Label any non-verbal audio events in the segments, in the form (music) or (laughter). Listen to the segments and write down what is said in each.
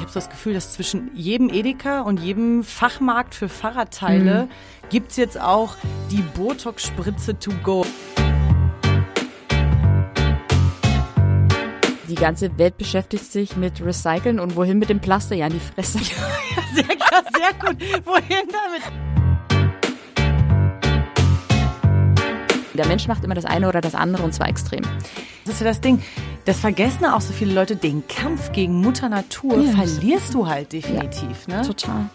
Ich habe so das Gefühl, dass zwischen jedem Edeka und jedem Fachmarkt für Fahrradteile mhm. gibt es jetzt auch die Botox-Spritze to go. Die ganze Welt beschäftigt sich mit Recyceln und wohin mit dem Plaster? Ja, in die Fresse. ja, (laughs) sehr, sehr gut. Wohin damit? Der Mensch macht immer das eine oder das andere und zwar extrem. Das ist ja das Ding. Das vergessen auch so viele Leute. Den Kampf gegen Mutter Natur ja. verlierst du halt definitiv. Ja, ne? Total.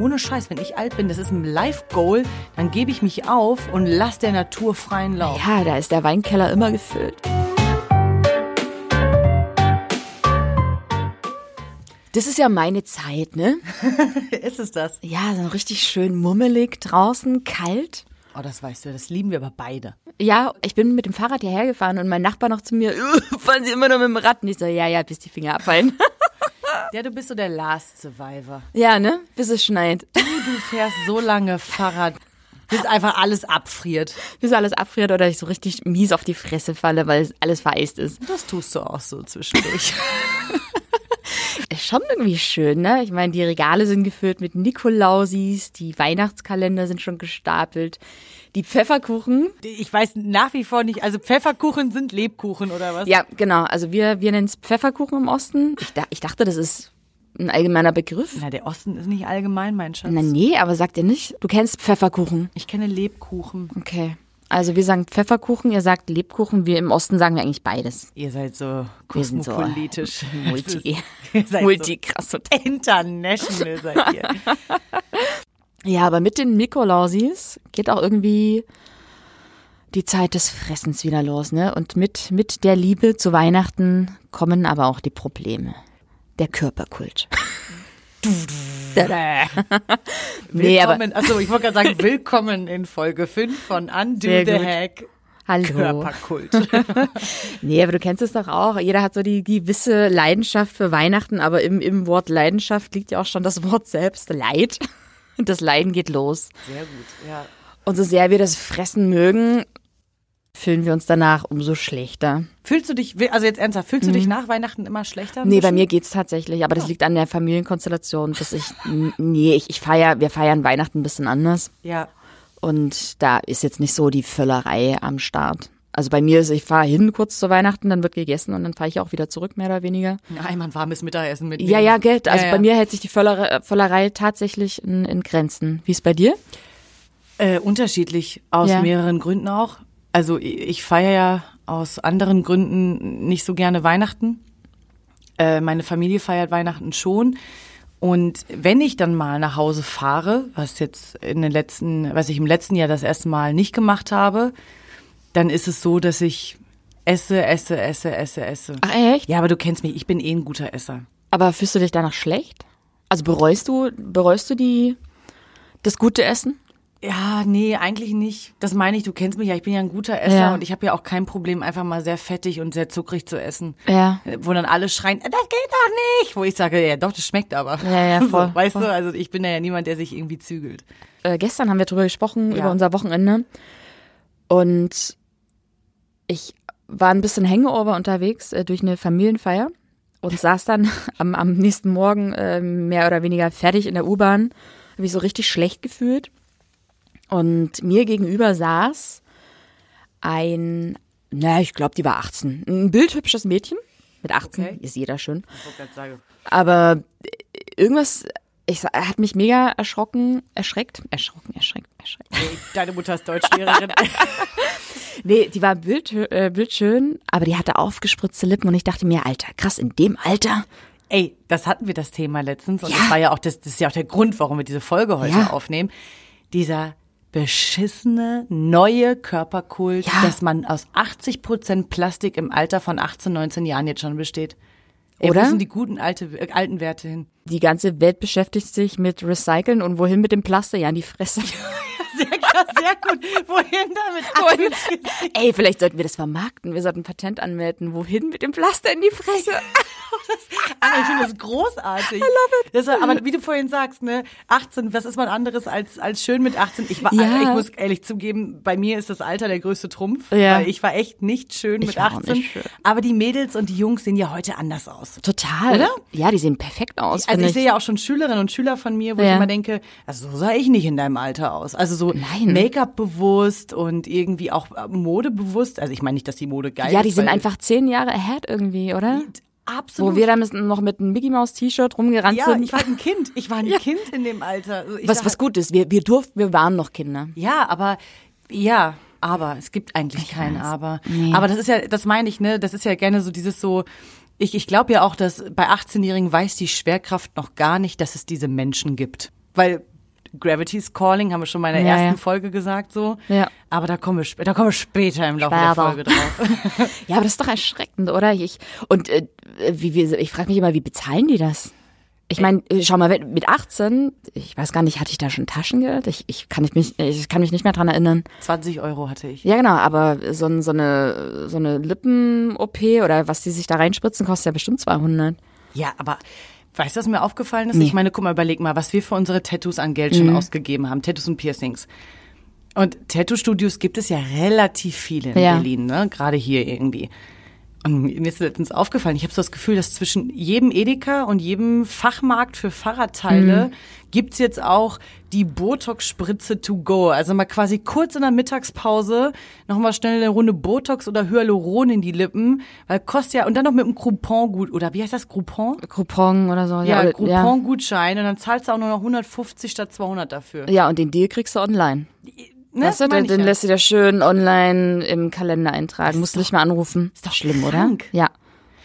Ohne Scheiß, wenn ich alt bin, das ist ein Life-Goal, dann gebe ich mich auf und lass der Natur freien Lauf. Ja, da ist der Weinkeller immer gefüllt. Das ist ja meine Zeit, ne? (laughs) ist es das? Ja, so richtig schön mummelig draußen, kalt. Oh, das weißt du, das lieben wir aber beide. Ja, ich bin mit dem Fahrrad hierher gefahren und mein Nachbar noch zu mir, fahren Sie immer noch mit dem Rad? Und ich so, ja, ja, bis die Finger abfallen. (laughs) (laughs) ja, du bist so der Last Survivor. Ja, ne? Bis es schneit. Du, du fährst so lange Fahrrad, bis einfach alles abfriert. Bis alles abfriert oder ich so richtig mies auf die Fresse falle, weil alles vereist ist. Das tust du auch so zwischendurch. (laughs) Ist schon irgendwie schön, ne? Ich meine, die Regale sind gefüllt mit Nikolausis, die Weihnachtskalender sind schon gestapelt. Die Pfefferkuchen. Ich weiß nach wie vor nicht, also Pfefferkuchen sind Lebkuchen oder was? Ja, genau. Also wir, wir nennen es Pfefferkuchen im Osten. Ich, ich dachte, das ist ein allgemeiner Begriff. Na, der Osten ist nicht allgemein, mein Schatz. Na, nee, aber sagt ihr nicht? Du kennst Pfefferkuchen. Ich kenne Lebkuchen. Okay. Also wir sagen Pfefferkuchen, ihr sagt Lebkuchen, wir im Osten sagen wir eigentlich beides. Ihr seid so kosmopolitisch. (laughs) (laughs) So multi, multi krass und international seid ihr. (laughs) ja, aber mit den Mikolausis geht auch irgendwie die Zeit des Fressens wieder los, ne? Und mit, mit der Liebe zu Weihnachten kommen aber auch die Probleme. Der Körperkult. Du, du. (laughs) willkommen, also ich wollte gerade sagen, willkommen in Folge 5 von Undo the gut. Hack. Hallo. Körperkult. (laughs) nee, aber du kennst es doch auch. Jeder hat so die gewisse Leidenschaft für Weihnachten, aber im, im Wort Leidenschaft liegt ja auch schon das Wort selbst, Leid. Das Leiden geht los. Sehr gut, ja. Und so sehr wir das Fressen mögen, fühlen wir uns danach umso schlechter. Fühlst du dich, also jetzt ernsthaft, fühlst du dich mhm. nach Weihnachten immer schlechter? Nee, bei mir geht's tatsächlich, aber das liegt an der Familienkonstellation, dass ich, nee, ich, ich feier, wir feiern Weihnachten ein bisschen anders. Ja. Und da ist jetzt nicht so die Völlerei am Start. Also bei mir ist, ich fahre hin kurz zu Weihnachten, dann wird gegessen und dann fahre ich auch wieder zurück, mehr oder weniger. Einmal ein warmes Mittagessen mit. Ja, ja, Geld. Also ja, ja. bei mir hält sich die Völlerei, Völlerei tatsächlich in, in Grenzen. Wie ist bei dir? Äh, unterschiedlich, aus ja. mehreren Gründen auch. Also ich feiere ja aus anderen Gründen nicht so gerne Weihnachten. Äh, meine Familie feiert Weihnachten schon. Und wenn ich dann mal nach Hause fahre, was jetzt in den letzten, was ich im letzten Jahr das erste Mal nicht gemacht habe, dann ist es so, dass ich esse, esse, esse, esse, esse. Ach echt? Ja, aber du kennst mich, ich bin eh ein guter Esser. Aber fühlst du dich danach schlecht? Also bereust du, bereust du die, das gute Essen? Ja, nee, eigentlich nicht. Das meine ich, du kennst mich ja, ich bin ja ein guter Esser ja. und ich habe ja auch kein Problem, einfach mal sehr fettig und sehr zuckrig zu essen. Ja. Wo dann alle schreien, das geht doch nicht. Wo ich sage, ja doch, das schmeckt aber. Ja, ja, (laughs) voll. So, weißt voll. du, also ich bin ja niemand, der sich irgendwie zügelt. Äh, gestern haben wir drüber gesprochen, ja. über unser Wochenende. Und ich war ein bisschen Hangover unterwegs äh, durch eine Familienfeier und saß dann (laughs) am, am nächsten Morgen äh, mehr oder weniger fertig in der U-Bahn. Habe mich so richtig schlecht gefühlt und mir gegenüber saß ein, na, ich glaube, die war 18. Ein bildhübsches Mädchen. Mit 18 okay. ist jeder schön. Aber irgendwas, ich hat mich mega erschrocken, erschreckt, erschrocken, erschreckt, erschreckt. Deine Mutter ist Deutschlehrerin. (laughs) nee, die war bild, äh, bildschön, aber die hatte aufgespritzte Lippen und ich dachte mir, Alter, krass, in dem Alter. Ey, das hatten wir das Thema letztens und ja. das war ja auch das, das ist ja auch der Grund, warum wir diese Folge heute ja. aufnehmen. Dieser beschissene neue Körperkult, ja. dass man aus 80 Prozent Plastik im Alter von 18, 19 Jahren jetzt schon besteht. Ey, Oder? Wo sind die guten alte, äh, alten Werte hin? Die ganze Welt beschäftigt sich mit Recyceln und wohin mit dem Plaster? Ja, in die Fresse. (laughs) sehr, sehr gut. Wohin damit? Wohin? Ey, vielleicht sollten wir das vermarkten. Wir sollten ein Patent anmelden. Wohin mit dem Pflaster in die Fresse? Anna, ich finde das großartig. I love it. Das war, aber wie du vorhin sagst, ne, 18, was ist man anderes als, als schön mit 18? Ich war, ja. ich muss ehrlich zugeben, bei mir ist das Alter der größte Trumpf. Ja. Weil ich war echt nicht schön ich mit 18. Schön. Aber die Mädels und die Jungs sehen ja heute anders aus. Total. Oder? Ja, die sehen perfekt aus. Also ich, ich, sehe ja auch schon Schülerinnen und Schüler von mir, wo ja. ich immer denke, also so sah ich nicht in deinem Alter aus. Also so Make-up bewusst und irgendwie auch Mode bewusst. Also ich meine nicht, dass die Mode geil ist. Ja, die sind einfach zehn Jahre ahead irgendwie, oder? Absolut. Wo wir dann noch mit einem Mickey Mouse T-Shirt rumgerannt ja, sind. ich war ein Kind. Ich war ein (laughs) ja. Kind in dem Alter. Also was, was gut ist. Wir, wir durften, wir waren noch Kinder. Ja, aber, ja, aber. Es gibt eigentlich ich kein weiß. Aber. Nee. Aber das ist ja, das meine ich, ne? Das ist ja gerne so dieses so, ich, ich glaube ja auch, dass bei 18-Jährigen weiß die Schwerkraft noch gar nicht, dass es diese Menschen gibt. Weil Gravity's Calling, haben wir schon mal in der ja, ersten ja. Folge gesagt so. Ja. Aber da kommen wir, da kommen wir später im Laufe später. der Folge drauf. (laughs) (laughs) ja, aber das ist doch erschreckend, oder? Ich, und äh, wie, wie, ich frage mich immer, wie bezahlen die das? Ich meine, äh, schau mal, mit 18, ich weiß gar nicht, hatte ich da schon Taschengeld? Ich, ich, kann, mich, ich kann mich nicht mehr dran erinnern. 20 Euro hatte ich. Ja, genau, aber so, so eine, so eine Lippen-OP oder was die sich da reinspritzen, kostet ja bestimmt 200. Ja, aber Weißt du, was mir aufgefallen ist? Nee. Ich meine, guck mal, überleg mal, was wir für unsere Tattoos an Geld schon mhm. ausgegeben haben. Tattoos und Piercings. Und Tattoo-Studios gibt es ja relativ viele in ja. Berlin, ne? Gerade hier irgendwie. Und mir ist letztens aufgefallen, ich habe so das Gefühl, dass zwischen jedem Edeka und jedem Fachmarkt für Fahrradteile mhm. gibt's jetzt auch die Botox-Spritze to go. Also mal quasi kurz in der Mittagspause nochmal schnell eine Runde Botox oder Hyaluron in die Lippen, weil kostet ja, und dann noch mit einem Coupon gut, oder wie heißt das, Coupon? Coupon oder so. Ja, ja Coupon-Gutschein und dann zahlst du auch nur noch 150 statt 200 dafür. Ja, und den Deal kriegst du online. Ne? Weißt du, den, den ja. lässt du dir schön online im Kalender eintragen. Musst du nicht mal anrufen. Ist doch schlimm, krank. oder? Ja.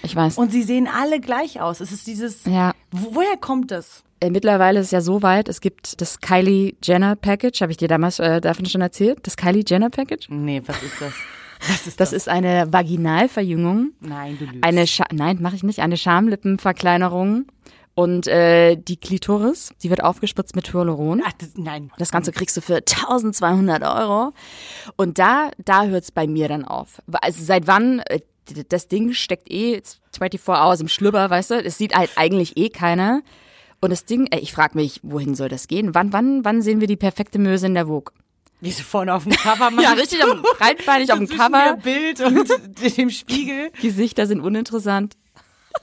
Ich weiß. Und sie sehen alle gleich aus. Es ist dieses. Ja. Woher kommt das? Äh, mittlerweile ist es ja so weit, es gibt das Kylie Jenner Package. Habe ich dir damals äh, davon schon erzählt? Das Kylie Jenner Package? Nee, was ist das? (laughs) Was ist das? Das ist eine Vaginalverjüngung. Nein, du lügst. Eine Scha Nein, mache ich nicht. Eine Schamlippenverkleinerung und äh, die Klitoris, die wird aufgespritzt mit Hyaluron. Ach, das, nein. Das Ganze kriegst du für 1200 Euro. Und da, da hört's bei mir dann auf. Also seit wann, äh, das Ding steckt eh 24 Hours im Schlüpper, weißt du? Es sieht halt eigentlich eh keiner. Und das Ding, ich frage mich, wohin soll das gehen? Wann, wann, wann sehen wir die perfekte Möse in der Vogue? Wie sie vorne auf dem Cover (laughs) machen. ja, richtig, am, breitbeinig auf dem Cover. Bild und (laughs) dem Spiegel. Gesichter sind uninteressant.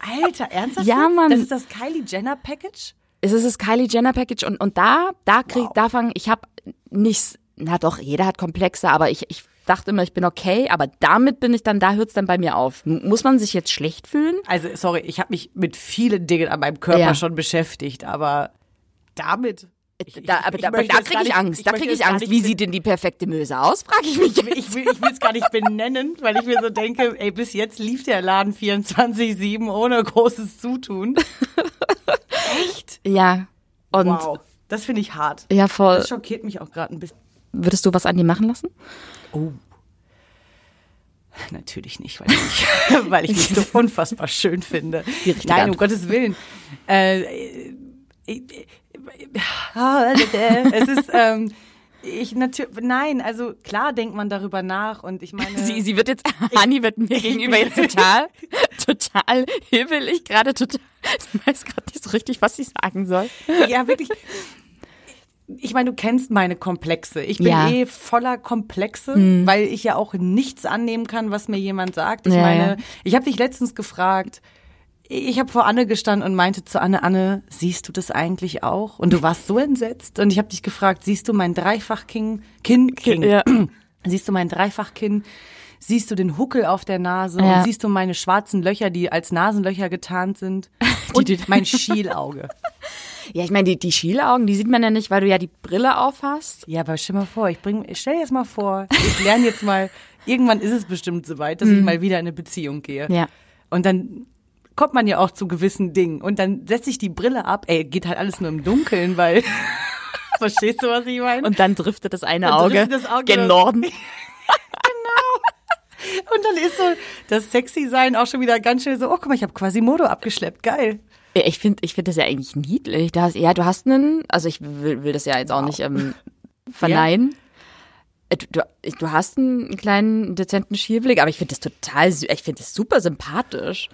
Alter, ernsthaft? Ja, Mann. Das ist das Kylie Jenner Package? Es ist das Kylie Jenner Package und, und da, da krieg, wow. da fang, ich habe nichts, na doch, jeder hat Komplexe, aber ich, ich dachte immer, ich bin okay, aber damit bin ich dann, da hört's dann bei mir auf. Muss man sich jetzt schlecht fühlen? Also, sorry, ich habe mich mit vielen Dingen an meinem Körper ja. schon beschäftigt, aber damit da, aber ich da, da kriege ich Angst. Da kriege ich Angst. Wie sieht denn die perfekte Möse aus? Frage ich mich. Jetzt. Ich, will, ich will es gar nicht benennen, weil ich mir so denke, ey, bis jetzt lief der Laden 24-7 ohne großes Zutun. Echt? Ja. Und wow. Das finde ich hart. Ja, voll. Das schockiert mich auch gerade ein bisschen. Würdest du was an dir machen lassen? Oh. Natürlich nicht, weil ich, (laughs) weil ich mich so unfassbar schön finde. Nein, um Gottes Willen. Äh, ich, es ist, ähm, ich natürlich, nein, also klar denkt man darüber nach und ich meine. Sie, sie wird jetzt, Hani wird mir gegenüber jetzt total, total hibbelig, gerade total, sie weiß gerade nicht so richtig, was sie sagen soll. Ja, wirklich. Ich meine, du kennst meine Komplexe. Ich bin ja. eh voller Komplexe, hm. weil ich ja auch nichts annehmen kann, was mir jemand sagt. Ich ja, meine, ja. ich habe dich letztens gefragt, ich habe vor Anne gestanden und meinte zu Anne, Anne, siehst du das eigentlich auch? Und du warst so entsetzt und ich habe dich gefragt, siehst du mein Dreifachkinn, Kinn, Kinn, ja. (clears throat) siehst du mein Dreifachkinn? Siehst du den Huckel auf der Nase ja. und siehst du meine schwarzen Löcher, die als Nasenlöcher getarnt sind? (laughs) Und die, mein Schielauge. (laughs) Ja, ich meine, die, die Schielaugen, die sieht man ja nicht, weil du ja die Brille aufhast. Ja, aber stell mal vor, ich bring, stell dir jetzt mal vor, ich lerne jetzt mal, irgendwann ist es bestimmt soweit, dass mhm. ich mal wieder in eine Beziehung gehe. Ja. Und dann kommt man ja auch zu gewissen Dingen. Und dann setze ich die Brille ab. Ey, geht halt alles nur im Dunkeln, weil. (laughs) Verstehst du, was ich meine? Und dann driftet das eine Auge, das Auge gen Norden. (laughs) genau. Und dann ist so das Sexy-Sein auch schon wieder ganz schnell so, oh, guck mal, ich habe quasi Modo abgeschleppt. Geil. Ich finde ich finde das ja eigentlich niedlich. Du hast, ja, du hast einen, also ich will, will das ja jetzt auch wow. nicht ähm, (laughs) verneinen. Ja. Äh, du, du, hast einen kleinen, dezenten Schielblick, aber ich finde das total, ich finde das super sympathisch.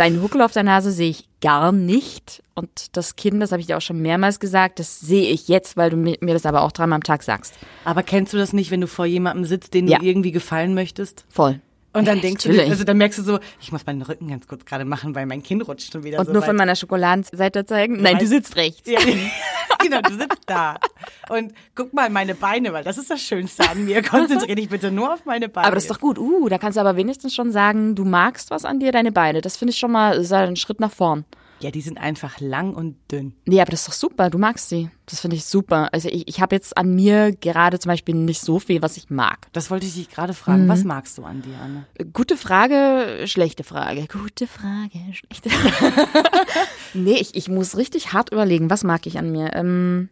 Deinen Huckel auf der Nase sehe ich gar nicht. Und das Kind, das habe ich dir auch schon mehrmals gesagt, das sehe ich jetzt, weil du mir das aber auch dreimal am Tag sagst. Aber kennst du das nicht, wenn du vor jemandem sitzt, den ja. du irgendwie gefallen möchtest? Voll. Und dann ja, denkst natürlich. du, also dann merkst du so, ich muss meinen Rücken ganz kurz gerade machen, weil mein Kind rutscht schon wieder Und so nur weit. von meiner Schokoladenseite zeigen? Nein, du sitzt rechts. Ja, (laughs) genau, du sitzt da. Und guck mal meine Beine, weil das ist das Schönste an mir. Konzentriere dich bitte nur auf meine Beine. Aber das ist doch gut. Uh, da kannst du aber wenigstens schon sagen, du magst was an dir, deine Beine. Das finde ich schon mal ist ein Schritt nach vorn. Ja, die sind einfach lang und dünn. Nee, aber das ist doch super. Du magst sie. Das finde ich super. Also ich, ich habe jetzt an mir gerade zum Beispiel nicht so viel, was ich mag. Das wollte ich dich gerade fragen. Mhm. Was magst du an dir, Anne? Gute Frage, schlechte Frage. Gute Frage, schlechte (laughs) Frage. nee, ich, ich muss richtig hart überlegen, was mag ich an mir. Ähm,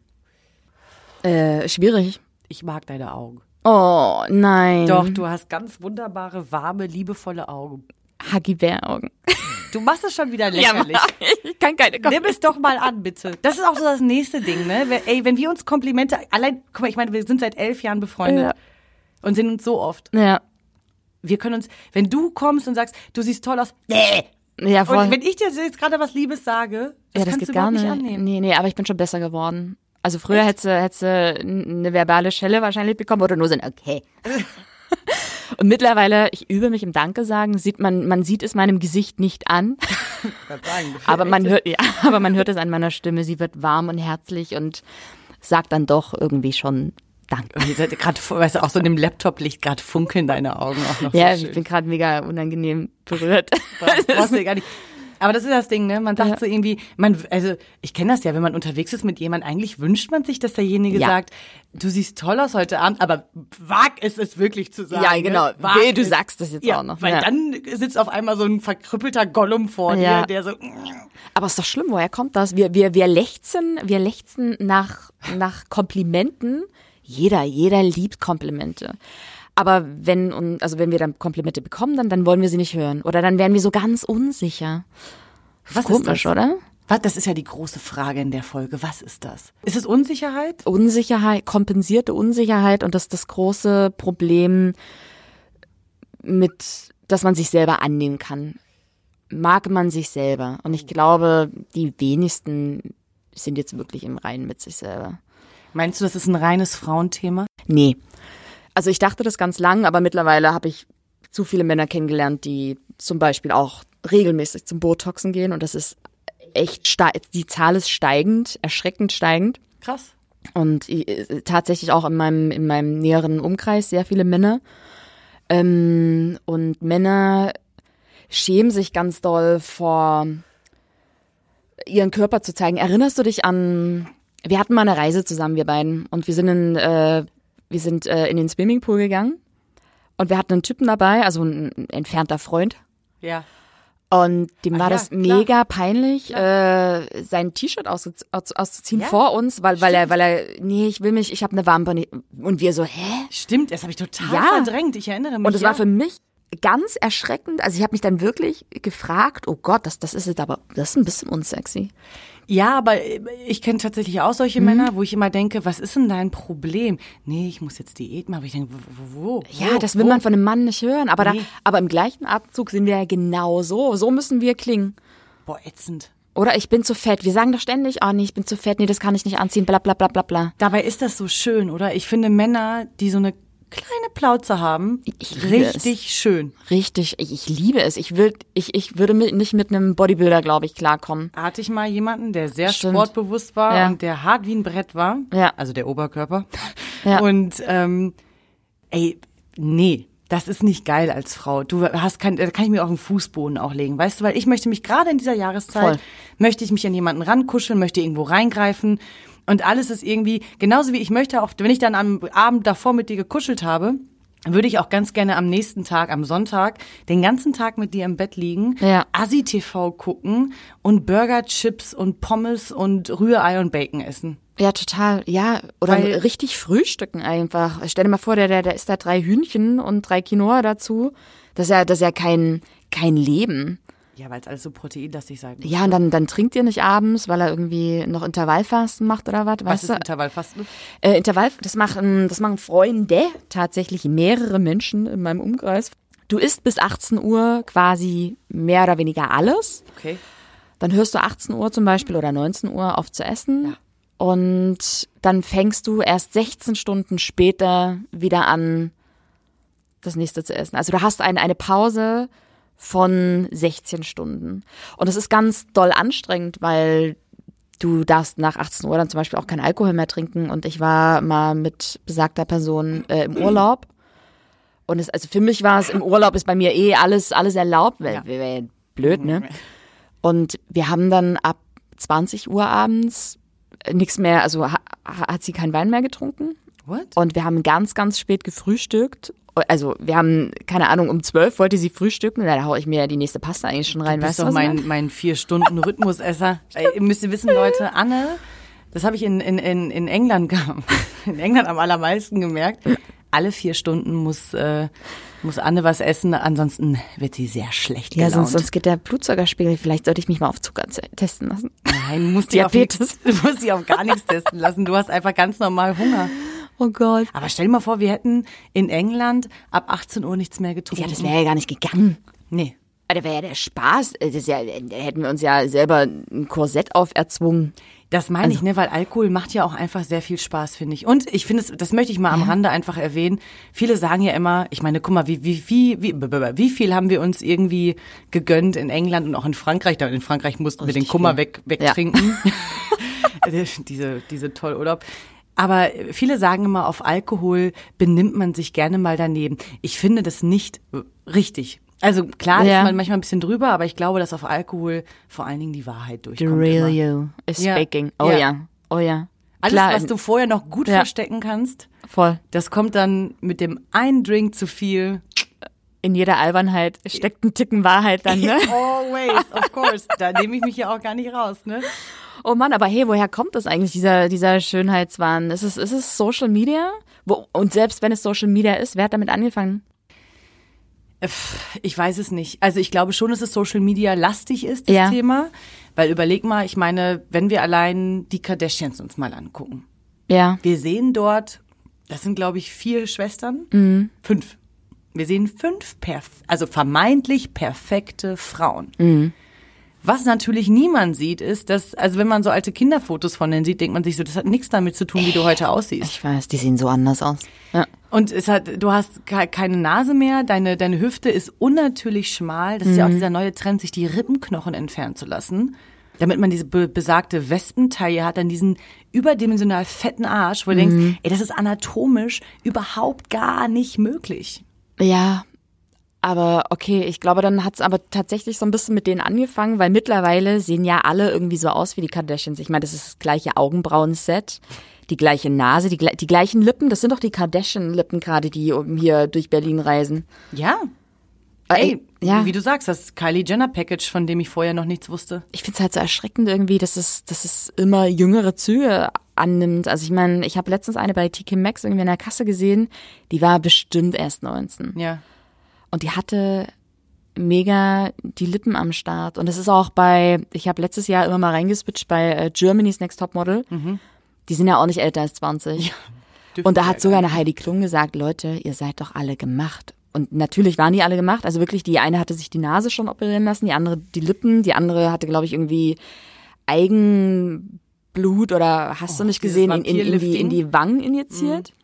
äh, schwierig. Ich mag deine Augen. Oh, nein. Doch, du hast ganz wunderbare, warme, liebevolle Augen. Hagibär-Augen. (laughs) Du machst es schon wieder lächerlich. Ja, ich kann keine Nimm es doch mal an, bitte. Das ist auch so das nächste Ding, ne? Ey, wenn wir uns Komplimente, allein, guck mal, ich meine, wir sind seit elf Jahren befreundet ja. und sehen uns so oft. Ja. Wir können uns, wenn du kommst und sagst, du siehst toll aus, nee. Ja, voll. Und wenn ich dir jetzt gerade was Liebes sage, das, ja, das kannst geht du gar nicht annehmen. Nee, nee, aber ich bin schon besser geworden. Also früher hättest du, hättest du eine verbale Schelle wahrscheinlich bekommen oder nur so ein Okay. (laughs) Und mittlerweile, ich übe mich im Danke sagen, sieht man, man sieht es meinem Gesicht nicht an. (laughs) Sagen, aber man hört, ja, (laughs) aber man hört es an meiner Stimme. Sie wird warm und herzlich und sagt dann doch irgendwie schon Danke. Gerade, weißt du, auch so in dem Laptop-Licht gerade funkeln deine Augen auch noch. Ja, so ich bin gerade mega unangenehm berührt. Das brauchst du gar nicht. Aber das ist das Ding, ne? Man sagt ja. so irgendwie, man, also ich kenne das ja, wenn man unterwegs ist mit jemandem, eigentlich wünscht man sich, dass derjenige ja. sagt, du siehst toll aus heute Abend, aber wag es es wirklich zu sagen. Ja, ne? genau. Ne? Weh, du sagst das jetzt ja, auch noch. Weil dann sitzt auf einmal so ein verkrüppelter Gollum vor dir, der so. Aber ist doch schlimm, woher kommt das? Wir, wir, wir lechzen, wir lechzen nach, nach Komplimenten. Jeder, jeder liebt Komplimente. Aber wenn, also wenn wir dann Komplimente bekommen, dann, dann wollen wir sie nicht hören. Oder dann werden wir so ganz unsicher. Was Komisch, ist das? oder? Was? Das ist ja die große Frage in der Folge. Was ist das? Ist es Unsicherheit? Unsicherheit, kompensierte Unsicherheit und das ist das große Problem mit, dass man sich selber annehmen kann. Mag man sich selber. Und ich glaube, die wenigsten sind jetzt wirklich im Reinen mit sich selber. Meinst du, das ist ein reines Frauenthema? Nee. Also ich dachte das ganz lang, aber mittlerweile habe ich zu viele Männer kennengelernt, die zum Beispiel auch regelmäßig zum Botoxen gehen und das ist echt, die Zahl ist steigend, erschreckend steigend. Krass. Und äh, tatsächlich auch in meinem, in meinem näheren Umkreis sehr viele Männer. Ähm, und Männer schämen sich ganz doll vor ihren Körper zu zeigen. Erinnerst du dich an, wir hatten mal eine Reise zusammen, wir beiden, und wir sind in äh, wir sind äh, in den Swimmingpool gegangen und wir hatten einen Typen dabei, also ein, ein entfernter Freund. Ja. Und dem Ach war ja, das klar. mega peinlich, äh, sein T-Shirt auszu auszuziehen ja, vor uns, weil, weil er, weil er, nee, ich will mich, ich habe eine Wampe. Und wir so, hä? Stimmt, das habe ich total ja. verdrängt, ich erinnere mich. Und es war für mich ganz erschreckend. Also ich habe mich dann wirklich gefragt, oh Gott, das, das ist jetzt aber, das ist ein bisschen unsexy. Ja, aber ich kenne tatsächlich auch solche mhm. Männer, wo ich immer denke, was ist denn dein Problem? Nee, ich muss jetzt Diät machen. Aber ich denke, wo, wo? Ja, das will wo? man von einem Mann nicht hören. Aber, nee. da, aber im gleichen Atemzug sind wir ja genau so. So müssen wir klingen. Boah, ätzend. Oder ich bin zu fett. Wir sagen doch ständig, oh nee, ich bin zu fett, nee, das kann ich nicht anziehen, bla bla bla bla bla. Dabei ist das so schön, oder? Ich finde Männer, die so eine kleine Plauze haben. Ich richtig es. schön. Richtig, ich, ich, liebe es. Ich, will, ich, ich würde mit, nicht mit einem Bodybuilder, glaube ich, klarkommen. Hatte ich mal jemanden, der sehr Stimmt. sportbewusst war ja. und der hart wie ein Brett war. Ja. Also der Oberkörper. Ja. Und ähm, ey, nee. Das ist nicht geil als Frau. Du hast kein, da kann ich mir auf den Fußboden auch legen, weißt du, weil ich möchte mich gerade in dieser Jahreszeit, Voll. möchte ich mich an jemanden rankuscheln, möchte irgendwo reingreifen und alles ist irgendwie, genauso wie ich möchte, auch wenn ich dann am Abend davor mit dir gekuschelt habe, würde ich auch ganz gerne am nächsten Tag, am Sonntag, den ganzen Tag mit dir im Bett liegen, ja. Assi-TV gucken und Burger, Chips und Pommes und Rührei und Bacon essen. Ja, total. Ja, oder Weil, richtig frühstücken einfach. Stell dir mal vor, der, der, der isst da drei Hühnchen und drei Quinoa dazu. Das ist ja, das ist ja kein, kein Leben. Ja, weil es alles so proteinlastig sein muss. Ja, und dann, dann trinkt ihr nicht abends, weil er irgendwie noch Intervallfasten macht oder was? Was ist Intervallfasten? Äh, Intervall, das machen, das machen Freunde, tatsächlich mehrere Menschen in meinem Umkreis. Du isst bis 18 Uhr quasi mehr oder weniger alles. Okay. Dann hörst du 18 Uhr zum Beispiel oder 19 Uhr auf zu essen. Ja. Und dann fängst du erst 16 Stunden später wieder an, das nächste zu essen. Also du hast eine, eine Pause von 16 Stunden. Und es ist ganz doll anstrengend, weil du darfst nach 18 Uhr dann zum Beispiel auch keinen Alkohol mehr trinken. Und ich war mal mit besagter Person äh, im Urlaub. Und es, also für mich war es, im Urlaub ist bei mir eh alles, alles erlaubt, weil ja. wäre blöd, ne? Und wir haben dann ab 20 Uhr abends nichts mehr, also ha, hat sie keinen Wein mehr getrunken. What? Und wir haben ganz, ganz spät gefrühstückt also wir haben, keine Ahnung, um zwölf wollte sie frühstücken, da haue ich mir ja die nächste Pasta eigentlich schon rein. Du bist weißt doch mein, mein vier Stunden Rhythmusesser. (laughs) ihr müsst wissen, Leute, Anne, das habe ich in, in, in, in England (laughs) in England am allermeisten gemerkt. Alle vier Stunden muss, äh, muss Anne was essen, ansonsten wird sie sehr schlecht gelaunt. Ja, sonst, sonst geht der Blutzuckerspiegel. Vielleicht sollte ich mich mal auf Zucker testen lassen. Nein, du (laughs) musst, Diabetes. Auf, du musst dich auf gar nichts testen lassen. Du hast einfach ganz normal Hunger. Oh Gott. Aber stell dir mal vor, wir hätten in England ab 18 Uhr nichts mehr getrunken. Ja, das wäre ja gar nicht gegangen. Nee. Da wäre ja der Spaß. Das ja, da hätten wir uns ja selber ein Korsett auferzwungen. Das meine also. ich, ne, weil Alkohol macht ja auch einfach sehr viel Spaß, finde ich. Und ich finde es, das möchte ich mal am Rande einfach erwähnen. Viele sagen ja immer, ich meine, guck mal, wie, wie, wie, wie, wie viel haben wir uns irgendwie gegönnt in England und auch in Frankreich. In Frankreich mussten wir den Kummer weg, wegtrinken. Ja. (laughs) (laughs) diese, diese toll Urlaub. Aber viele sagen immer, auf Alkohol benimmt man sich gerne mal daneben. Ich finde das nicht richtig. Also klar ja. ist man manchmal ein bisschen drüber, aber ich glaube, dass auf Alkohol vor allen Dingen die Wahrheit durchkommt. The real immer. you is ja. speaking. Oh ja. ja. Oh ja. Alles, klar. was du vorher noch gut verstecken kannst, voll. Das kommt dann mit dem einen Drink zu viel. In jeder Albernheit steckt ein Ticken Wahrheit dann, ne? (laughs) Always, of course. Da nehme ich mich ja auch gar nicht raus, ne? Oh Mann, aber hey, woher kommt das eigentlich, dieser, dieser Schönheitswahn? Ist es, ist es Social Media? Wo, und selbst wenn es Social Media ist, wer hat damit angefangen? Ich weiß es nicht. Also ich glaube schon, dass es Social Media lastig ist, das ja. Thema. Weil überleg mal, ich meine, wenn wir allein die Kardashians uns mal angucken. Ja. Wir sehen dort, das sind glaube ich vier Schwestern. Mhm. Fünf. Wir sehen fünf, perf also vermeintlich perfekte Frauen. Mhm. Was natürlich niemand sieht, ist, dass, also wenn man so alte Kinderfotos von denen sieht, denkt man sich so, das hat nichts damit zu tun, wie du heute aussiehst. Ich weiß, die sehen so anders aus. Ja. Und es hat, du hast keine Nase mehr, deine, deine Hüfte ist unnatürlich schmal. Das ist mhm. ja auch mhm. dieser neue Trend, sich die Rippenknochen entfernen zu lassen. Damit man diese be besagte Wespentaille hat, dann diesen überdimensional fetten Arsch, wo du mhm. denkst, ey, das ist anatomisch überhaupt gar nicht möglich. Ja, aber okay, ich glaube, dann hat es aber tatsächlich so ein bisschen mit denen angefangen, weil mittlerweile sehen ja alle irgendwie so aus wie die Kardashians. Ich meine, das ist das gleiche Augenbrauen-Set, die gleiche Nase, die, die gleichen Lippen. Das sind doch die Kardashian-Lippen gerade, die hier durch Berlin reisen. Ja. Äh, Ey, ja. wie du sagst, das Kylie Jenner Package, von dem ich vorher noch nichts wusste. Ich finde es halt so erschreckend irgendwie, dass es, dass es immer jüngere Züge annimmt. Also ich meine, ich habe letztens eine bei TK Maxx irgendwie in der Kasse gesehen, die war bestimmt erst 19. Ja. Und die hatte mega die Lippen am Start. Und das ist auch bei, ich habe letztes Jahr immer mal reingeswitcht bei äh, Germany's Next Top Model. Mhm. Die sind ja auch nicht älter als 20. Ja, und da hat sogar eine Heidi Klum gesagt, Leute, ihr seid doch alle gemacht. Und natürlich waren die alle gemacht. Also wirklich, die eine hatte sich die Nase schon operieren lassen, die andere die Lippen, die andere hatte, glaube ich, irgendwie Eigenblut oder hast oh, du nicht gesehen, in, in, in, die, in die Wangen injiziert. Mhm.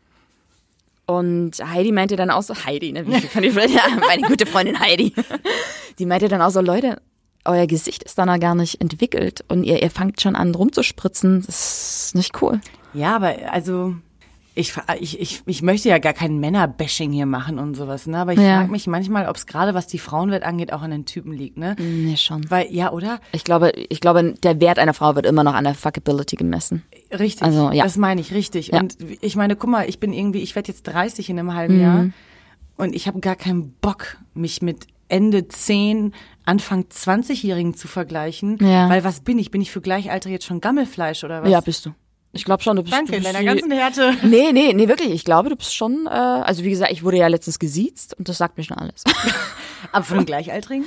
Und Heidi meinte dann auch so, Heidi, ne, (laughs) meine gute Freundin Heidi, die meinte dann auch so, Leute, euer Gesicht ist dann gar nicht entwickelt und ihr, ihr fangt schon an rumzuspritzen, das ist nicht cool. Ja, aber also ich, ich, ich, ich möchte ja gar kein Männerbashing hier machen und sowas, ne? Aber ich ja. frage mich manchmal, ob es gerade, was die Frauenwelt angeht, auch an den Typen liegt, ne? Nee, schon. Weil, ja, oder? Ich glaube, ich glaube, der Wert einer Frau wird immer noch an der Fuckability gemessen. Richtig. Also, ja. Das meine ich, richtig. Ja. Und ich meine, guck mal, ich bin irgendwie, ich werde jetzt 30 in einem halben mhm. Jahr und ich habe gar keinen Bock, mich mit Ende 10, Anfang 20-Jährigen zu vergleichen. Ja. Weil was bin ich? Bin ich für Gleichalter jetzt schon Gammelfleisch oder was? Ja, bist du. Ich glaube schon, du bist. Danke, du bist in deiner ganzen Härte. (laughs) Nee, nee, nee, wirklich. Ich glaube, du bist schon, äh, also wie gesagt, ich wurde ja letztens gesiezt und das sagt mir schon alles. (laughs) Aber von Gleichaltrigen?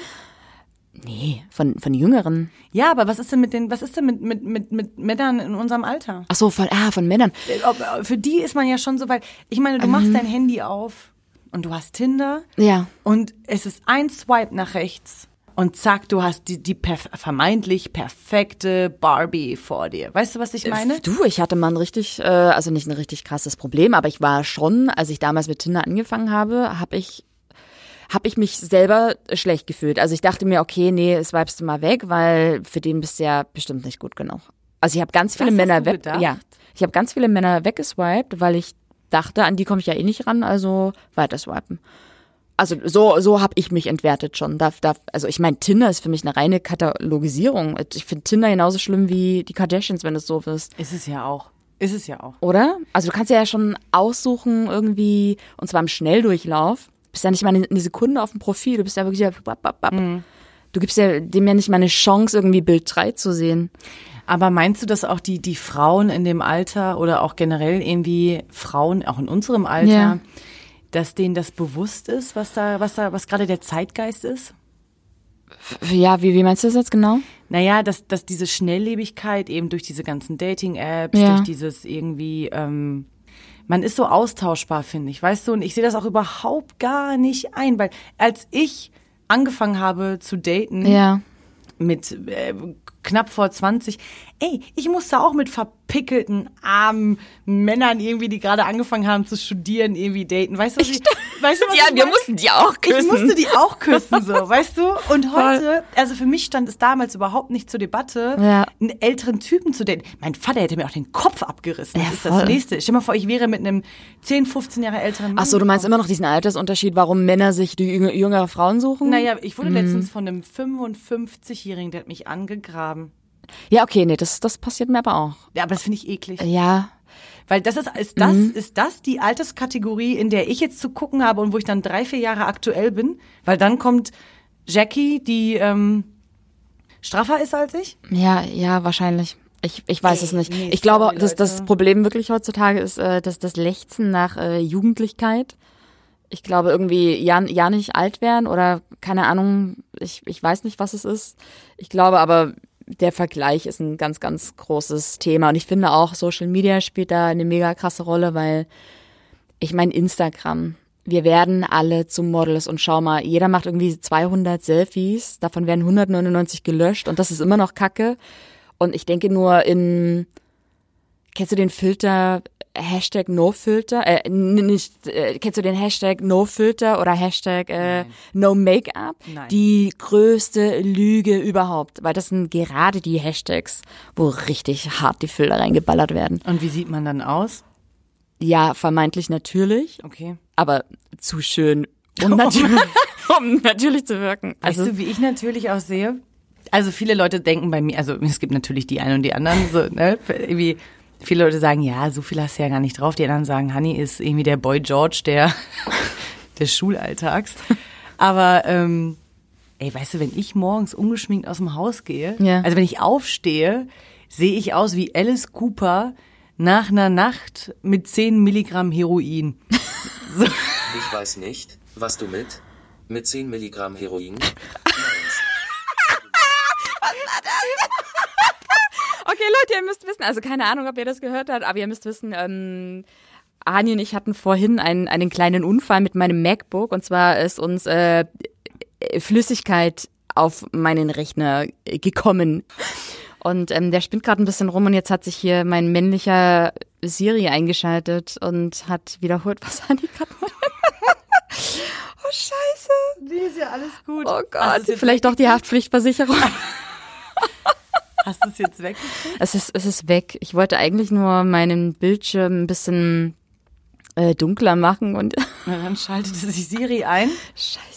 Nee, von, von Jüngeren. Ja, aber was ist denn mit den, was ist denn mit, mit, mit, mit Männern in unserem Alter? Ach so, von, ah, von Männern. Äh, für die ist man ja schon so weit. Ich meine, du machst mhm. dein Handy auf und du hast Tinder. Ja. Und es ist ein Swipe nach rechts. Und zack, du hast die, die perf vermeintlich perfekte Barbie vor dir. Weißt du, was ich meine? Du, ich hatte mal ein richtig, äh, also nicht ein richtig krasses Problem, aber ich war schon, als ich damals mit Tinder angefangen habe, habe ich habe ich mich selber schlecht gefühlt. Also ich dachte mir, okay, nee, swipest du mal weg, weil für den bist du ja bestimmt nicht gut genug. Also ich habe ganz viele das Männer weg. Ja, ich habe ganz viele Männer weggeswiped, weil ich dachte, an die komme ich ja eh nicht ran, also weiter swipen. Also so so habe ich mich entwertet schon. Darf, darf, also ich meine, Tinder ist für mich eine reine Katalogisierung. Ich finde Tinder genauso schlimm wie die Kardashians, wenn es so wirst. Ist es ja auch. Ist es ja auch. Oder? Also du kannst ja schon aussuchen irgendwie, und zwar im Schnelldurchlauf, bist ja nicht mal eine, Sekunde auf dem Profil, du bist ja wirklich ja, bap, bap, bap. Mhm. Du gibst ja dem ja nicht mal eine Chance, irgendwie Bild 3 zu sehen. Aber meinst du, dass auch die, die Frauen in dem Alter oder auch generell irgendwie Frauen, auch in unserem Alter, ja. Dass denen das bewusst ist, was da, was da, was gerade der Zeitgeist ist? Ja, wie, wie meinst du das jetzt genau? Naja, dass, dass diese Schnelllebigkeit eben durch diese ganzen Dating-Apps, ja. durch dieses irgendwie, ähm, man ist so austauschbar, finde ich, weißt du? Und ich sehe das auch überhaupt gar nicht ein, weil als ich angefangen habe zu daten, ja. mit äh, knapp vor 20, ey, ich musste auch mit verpickelten, armen Männern irgendwie, die gerade angefangen haben zu studieren, irgendwie daten. Weißt du, was ich, weißt du, was ja, wir meine? mussten die auch küssen. Ich musste die auch küssen, so, (laughs) weißt du? Und heute, also für mich stand es damals überhaupt nicht zur Debatte, ja. einen älteren Typen zu daten. Mein Vater hätte mir auch den Kopf abgerissen. Das ja, ist das Nächste. Stell dir mal vor, ich wäre mit einem 10, 15 Jahre älteren Mann. Ach so, du meinst immer noch diesen Altersunterschied, warum Männer sich die jüngere Frauen suchen? Naja, ich wurde mhm. letztens von einem 55-Jährigen, der hat mich angegraben. Ja, okay, nee, das, das passiert mir aber auch. Ja, aber das finde ich eklig. Ja. Weil das ist, ist das, mhm. ist das die Alterskategorie, in der ich jetzt zu gucken habe und wo ich dann drei, vier Jahre aktuell bin? Weil dann kommt Jackie, die ähm, straffer ist als ich? Ja, ja, wahrscheinlich. Ich, ich weiß Ey, es nicht. Nee, ich glaube, dass das Problem wirklich heutzutage ist, äh, dass das Lechzen nach äh, Jugendlichkeit. Ich glaube irgendwie ja, ja nicht alt werden oder keine Ahnung, ich, ich weiß nicht, was es ist. Ich glaube aber, der Vergleich ist ein ganz, ganz großes Thema. Und ich finde auch, Social Media spielt da eine mega krasse Rolle, weil ich meine, Instagram, wir werden alle zu Models und schau mal, jeder macht irgendwie 200 Selfies, davon werden 199 gelöscht und das ist immer noch Kacke. Und ich denke nur in, kennst du den Filter Hashtag NoFilter, äh, nicht, äh, kennst du den Hashtag NoFilter oder Hashtag äh, No Make-up? Die größte Lüge überhaupt, weil das sind gerade die Hashtags, wo richtig hart die Filter reingeballert werden. Und wie sieht man dann aus? Ja, vermeintlich natürlich. Okay. Aber zu schön, um, (laughs) natürlich, um natürlich zu wirken. Also, weißt du, wie ich natürlich aussehe? Also viele Leute denken bei mir, also es gibt natürlich die einen und die anderen, so, ne, irgendwie Viele Leute sagen, ja, so viel hast du ja gar nicht drauf. Die anderen sagen, Honey ist irgendwie der Boy George der, (laughs) des Schulalltags. Aber ähm, ey, weißt du, wenn ich morgens ungeschminkt aus dem Haus gehe, ja. also wenn ich aufstehe, sehe ich aus wie Alice Cooper nach einer Nacht mit 10 Milligramm Heroin. (laughs) So. Ich weiß nicht, was du mit mit 10 Milligramm Heroin (laughs) Leute, ihr müsst wissen, also keine Ahnung, ob ihr das gehört habt, aber ihr müsst wissen, ähm, Ani und ich hatten vorhin einen, einen kleinen Unfall mit meinem MacBook und zwar ist uns äh, Flüssigkeit auf meinen Rechner gekommen. Und ähm, der spinnt gerade ein bisschen rum und jetzt hat sich hier mein männlicher Siri eingeschaltet und hat wiederholt, was Ani gerade (laughs) Oh Scheiße. Nee, ist ja alles gut. Oh Gott, vielleicht doch die Haftpflichtversicherung. (laughs) Hast du es jetzt weggekriegt? Es ist, es ist weg. Ich wollte eigentlich nur meinen Bildschirm ein bisschen äh, dunkler machen und. Na, dann schaltete sich Siri ein. (laughs) Scheiße.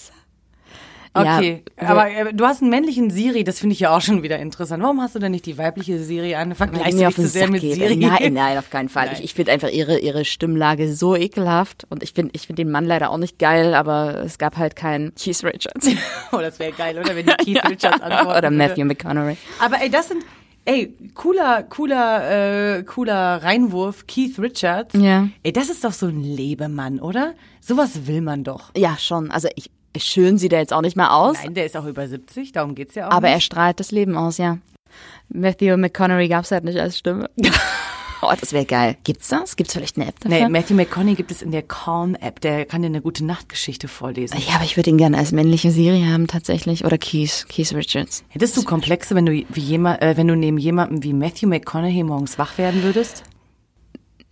Okay, ja, aber äh, du hast einen männlichen Siri, das finde ich ja auch schon wieder interessant. Warum hast du denn nicht die weibliche Siri an? Vergleichst du dich zu sehr Sack mit geht. Siri? Nein, nein, auf keinen Fall. Nein. Ich, ich finde einfach ihre, ihre Stimmlage so ekelhaft und ich finde ich finde den Mann leider auch nicht geil, aber es gab halt keinen Keith Richards. (laughs) oh, das wäre geil, oder? Wenn die Keith (laughs) Richards antworten Oder Matthew McConaughey. Aber ey, das sind, Ey, cooler, cooler, äh, cooler Reinwurf, Keith Richards. Ja. Ey, das ist doch so ein Lebemann, oder? Sowas will man doch. Ja, schon. Also ich, schön sieht er jetzt auch nicht mehr aus. Nein, der ist auch über 70, darum geht's ja auch. Aber nicht. er strahlt das Leben aus, ja. Matthew McConaughey gab's halt nicht als Stimme. (laughs) oh, das wäre geil. Gibt's das? Gibt's vielleicht eine App dafür? Nee, Matthew McConaughey gibt es in der Calm-App. Der kann dir eine gute Nachtgeschichte vorlesen. Ja, aber ich würde ihn gerne als männliche Siri haben tatsächlich. Oder Keith, Keith Richards. Hättest du Komplexe, wenn du wie jemand, äh, wenn du neben jemandem wie Matthew McConaughey morgens wach werden würdest?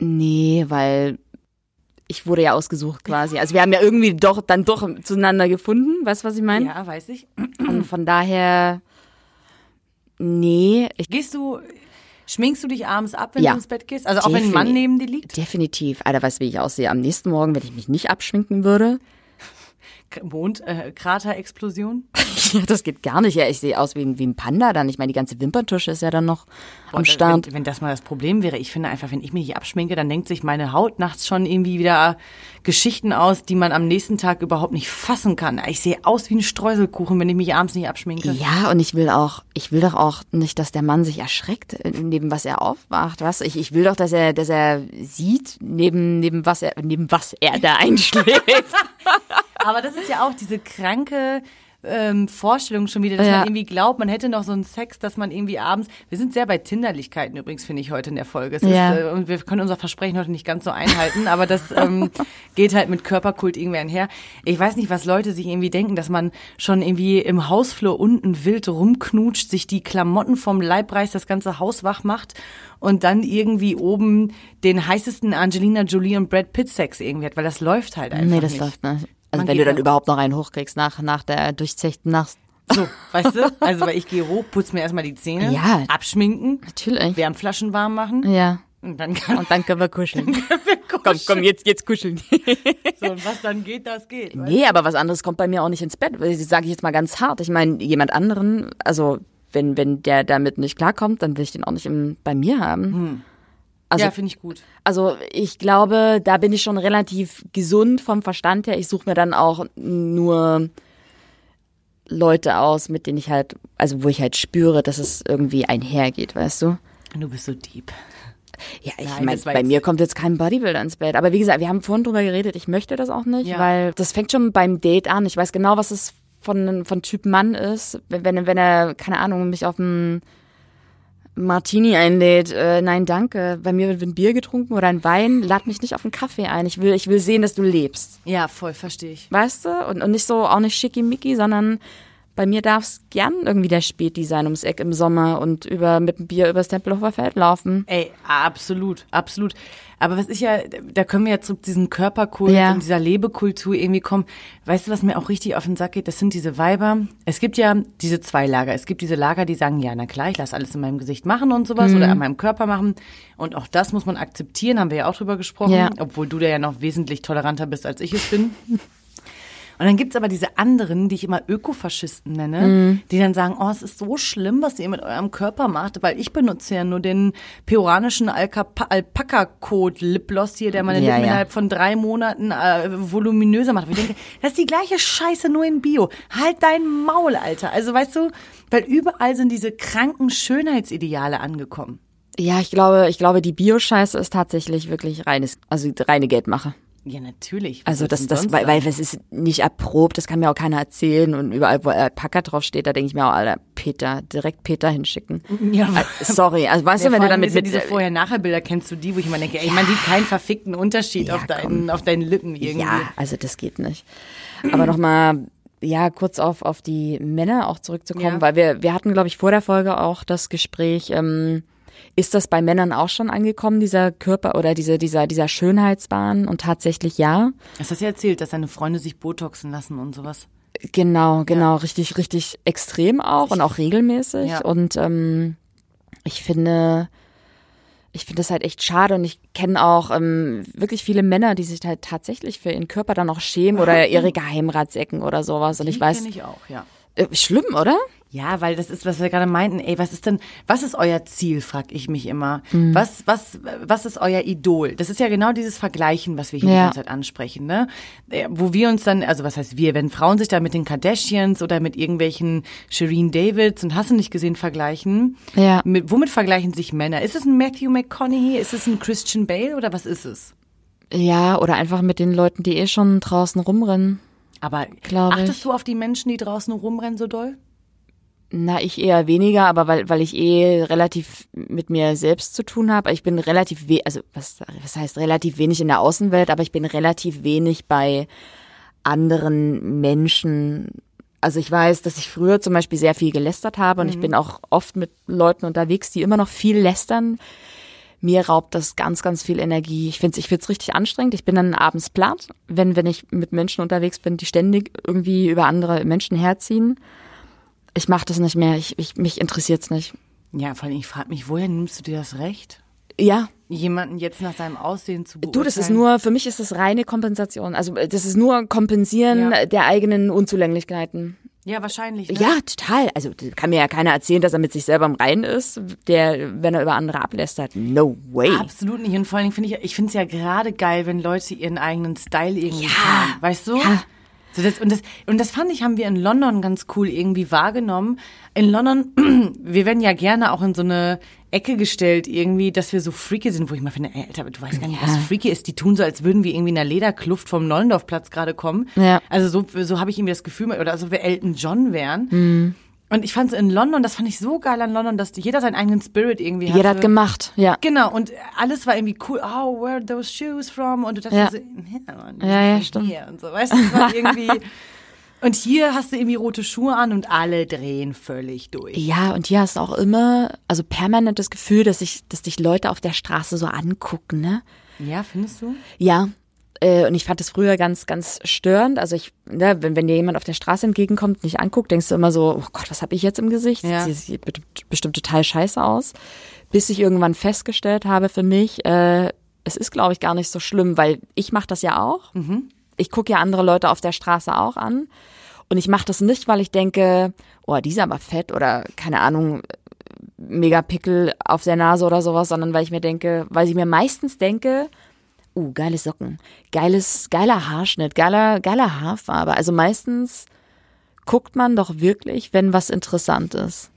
Nee, weil ich wurde ja ausgesucht quasi. Also wir haben ja irgendwie doch dann doch zueinander gefunden, weißt du, was ich meine? Ja, weiß ich. Und von daher, nee. Ich, Gehst du, schminkst du dich abends ab, wenn Ja. du ins Bett gehst? Also auch wenn ein Mann neben dir liegt? definitiv. Alter, weißt du, wie ich aussehe am nächsten Morgen, wenn ich mich nicht abschminken würde? K- Mond, äh? (laughs) Ja, das geht gar nicht. Ja, ich sehe aus wie ein, wie ein Panda dann. Ich meine, die ganze Wimperntusche ist ja dann noch am Start. Wenn, wenn das mal das Problem wäre, ich finde einfach, wenn ich mich nicht abschminke, dann denkt sich meine Haut nachts schon irgendwie wieder Geschichten aus, die man am nächsten Tag überhaupt nicht fassen kann. Ich sehe aus wie ein Streuselkuchen, wenn ich mich abends nicht abschminke. Ja, und ich will auch, ich will doch auch nicht, dass der Mann sich erschreckt, äh, neben was er aufwacht, was? Ich, ich will doch, dass er, dass er sieht, neben, neben was er, neben was er da einschläft. (laughs) Aber das ist ja auch diese kranke ähm, Vorstellung schon wieder, dass Ja. man irgendwie glaubt, man hätte noch so einen Sex, dass man irgendwie abends. Wir sind sehr bei Tinderlichkeiten übrigens, finde ich, heute in der Folge. Es Ja. ist, äh, und wir können unser Versprechen heute nicht ganz so einhalten, aber das ähm, (laughs) geht halt mit Körperkult irgendwie einher. Ich weiß nicht, was Leute sich irgendwie denken, dass man schon irgendwie im Hausflur unten wild rumknutscht, sich die Klamotten vom Leib reißt, das ganze Haus wach macht und dann irgendwie oben den heißesten Angelina Jolie und Brad Pitt Sex irgendwie hat, weil das läuft halt einfach nee, das nicht. läuft nicht. Also Man wenn du dann überhaupt noch einen hochkriegst nach, nach der durchzechten Nacht. So, weißt du? Also, weil ich gehe hoch, putze mir erstmal die Zähne, Ja. abschminken, Natürlich. Wärmflaschen warm machen Ja. und dann kann Und dann können wir (laughs) kuscheln. komm, komm, jetzt, jetzt kuscheln. so, und was dann geht, das geht. nee, aber was anderes kommt bei mir auch nicht ins Bett. Das sage ich jetzt mal ganz hart. Ich meine, jemand anderen, also wenn, wenn der damit nicht klarkommt, dann will ich den auch nicht im, bei mir haben. du? Also, ja, finde ich gut. also ich glaube, da bin ich schon relativ gesund vom Verstand her. Ich suche mir dann auch nur Leute aus, mit denen ich halt, also wo ich halt spüre, dass es irgendwie einhergeht, weißt du? Du bist so deep. Ja, ich meine, bei mir kommt jetzt kein Bodybuilder ins Bett. Aber wie gesagt, wir haben vorhin drüber geredet, ich möchte das auch nicht, Ja. weil das fängt schon beim Date an. Ich weiß genau, was es von, von Typ Mann ist. Wenn, wenn, er, keine Ahnung, mich auf einen Martini einlädt, äh, nein, danke. Bei mir wird ein Bier getrunken oder ein Wein, lad mich nicht auf einen Kaffee ein. Ich will, ich will sehen, dass du lebst. Ja, voll, verstehe ich. Weißt du? Und, und nicht so, auch nicht schickimicki, sondern bei mir darf es gern irgendwie der Späti sein ums Eck im Sommer und über, mit dem Bier übers Tempelhofer Feld laufen. Ey, absolut, absolut. Aber was ich ja, da können wir ja zu diesem Körperkult Ja. und dieser Lebekultur irgendwie kommen. Weißt du, was mir auch richtig auf den Sack geht? Das sind diese Weiber. Es gibt ja diese zwei Lager. Es gibt diese Lager, die sagen, ja, na klar, ich lasse alles in meinem Gesicht machen und sowas oder an meinem Körper machen. Und auch das muss man akzeptieren, haben wir ja auch drüber gesprochen. Ja. Obwohl du da ja noch wesentlich toleranter bist, als ich es bin. (laughs) Und dann gibt's aber diese anderen, die ich immer Ökofaschisten nenne, Mhm. die dann sagen, oh, es ist so schlimm, was ihr mit eurem Körper macht, weil ich benutze ja nur den peruanischen Alpaka-Code-Lipgloss hier, der meine Ja, Lippen ja. innerhalb von drei Monaten äh, voluminöser macht. Aber ich denke, (laughs) das ist die gleiche Scheiße, nur in Bio. Halt dein Maul, Alter. Also weißt du, weil überall sind diese kranken Schönheitsideale angekommen. Ja, ich glaube, ich glaube, die Bio-Scheiße ist tatsächlich wirklich reines, also reine Geldmache. Ja, natürlich. Was Also das, das, weil, weil es ist nicht erprobt, das kann mir auch keiner erzählen und überall, wo Alpaka drauf steht, da denke ich mir auch, Alter, Peter, direkt Peter hinschicken. (laughs) Ja, Sorry, also weißt Ja, du, wenn du damit mit, diese Vorher-Nachher-Bilder kennst du die, wo ich immer denke, ey, man sieht keinen verfickten Unterschied Ja, auf, deinen, auf deinen Lippen irgendwie. Ja, also das geht nicht. Aber nochmal, ja, kurz auf, auf die Männer auch zurückzukommen, Ja. weil wir, wir hatten, glaube ich, vor der Folge auch das Gespräch, ähm, ist das bei Männern auch schon angekommen, dieser Körper oder diese, dieser, dieser Schönheitswahn? Und tatsächlich ja. Das hast du ja erzählt, dass deine Freunde sich Botoxen lassen und sowas. Genau, genau, richtig, richtig extrem auch und auch regelmäßig. Ja. Und ähm, ich finde, ich finde das halt echt schade und ich kenne auch ähm, wirklich viele Männer, die sich halt tatsächlich für ihren Körper dann auch schämen oder (laughs) ihre Geheimratsecken oder sowas. Und ich Die weiß, kenn ich auch, ja. äh, schlimm, oder? Ja, weil das ist, was wir gerade meinten. Ey, was ist denn, was ist euer Ziel, frag ich mich immer. Mhm. Was, was, was ist euer Idol? Das ist ja genau dieses Vergleichen, was wir hier die Ja. ganze Zeit ansprechen, ne? Äh, Wo wir uns dann, also was heißt wir, wenn Frauen sich da mit den Kardashians oder mit irgendwelchen Shireen Davids und hast du nicht gesehen vergleichen, Ja. mit, womit vergleichen sich Männer? Ist es ein Matthew McConaughey? Ist es ein Christian Bale oder was ist es? Ja, oder einfach mit den Leuten, die eh schon draußen rumrennen. Aber achtest du auf die Menschen, die draußen rumrennen so doll? Na, ich eher weniger, aber weil, weil ich eh relativ mit mir selbst zu tun habe. Ich bin relativ, we also was, was heißt relativ wenig in der Außenwelt, aber ich bin relativ wenig bei anderen Menschen. Also ich weiß, dass ich früher zum Beispiel sehr viel gelästert habe und mhm. ich bin auch oft mit Leuten unterwegs, die immer noch viel lästern. Mir raubt das ganz, ganz viel Energie. Ich finde es ich find's richtig anstrengend. Ich bin dann abends platt, wenn, wenn ich mit Menschen unterwegs bin, die ständig irgendwie über andere Menschen herziehen ich mache das nicht mehr. Ich, ich, mich interessiert's nicht. Ja, vor allem, ich frage mich, woher nimmst du dir das Recht? Ja. Jemanden jetzt nach seinem Aussehen zu beurteilen? Du, das ist nur, für mich ist das reine Kompensation. Also das ist nur Kompensieren ja. der eigenen Unzulänglichkeiten. Ja, wahrscheinlich. Ne? Ja, total. Also kann mir ja keiner erzählen, dass er mit sich selber im Reinen ist, der, wenn er über andere ablästert. No way. Absolut nicht. Und vor allem finde ich, ich finde es ja gerade geil, wenn Leute ihren eigenen Style irgendwie ja. haben. Weißt du? Ja. So das, und, das, und das fand ich, haben wir in London ganz cool irgendwie wahrgenommen. In London, (clears throat) wir werden ja gerne auch in so eine Ecke gestellt, irgendwie, dass wir so freaky sind, wo ich mal finde, ey, Alter, du weißt gar nicht, ja. was freaky ist. Die tun so, als würden wir irgendwie in einer Lederkluft vom Nollendorfplatz gerade kommen. Ja. Also so, so habe ich irgendwie das Gefühl, oder also wir Elton John wären. Mhm. Und ich fand es in London, das fand ich so geil an London, dass jeder seinen eigenen Spirit irgendwie hatte. Jeder hat gemacht, ja. Genau, und alles war irgendwie cool. Oh, where are those shoes from? Und du dachtest ja. so, ja, ja, ja, stimmt. Hier und so, weißt du, war irgendwie. (laughs) und hier hast du irgendwie rote Schuhe an und alle drehen völlig durch. Ja, und hier hast du auch immer, also permanent das Gefühl, dass sich, dass dich Leute auf der Straße so angucken, ne? Ja, findest du? Ja, äh, und ich fand das früher ganz, ganz störend. Also ich, ne, wenn, wenn dir jemand auf der Straße entgegenkommt, nicht anguckt, denkst du immer so, oh Gott, was habe ich jetzt im Gesicht? Ja. Das sieht bestimmt total scheiße aus. Bis ich irgendwann festgestellt habe für mich, äh, es ist, glaube ich, gar nicht so schlimm, weil ich mache das ja auch. Mhm. Ich gucke ja andere Leute auf der Straße auch an. Und ich mache das nicht, weil ich denke, oh, die ist aber fett oder keine Ahnung, mega Pickel auf der Nase oder sowas, sondern weil ich mir denke, weil ich mir meistens denke, uh, geile Socken, geiles, geiler Haarschnitt, geiler, geiler Haarfarbe. Also meistens guckt man doch wirklich, wenn was interessant ist.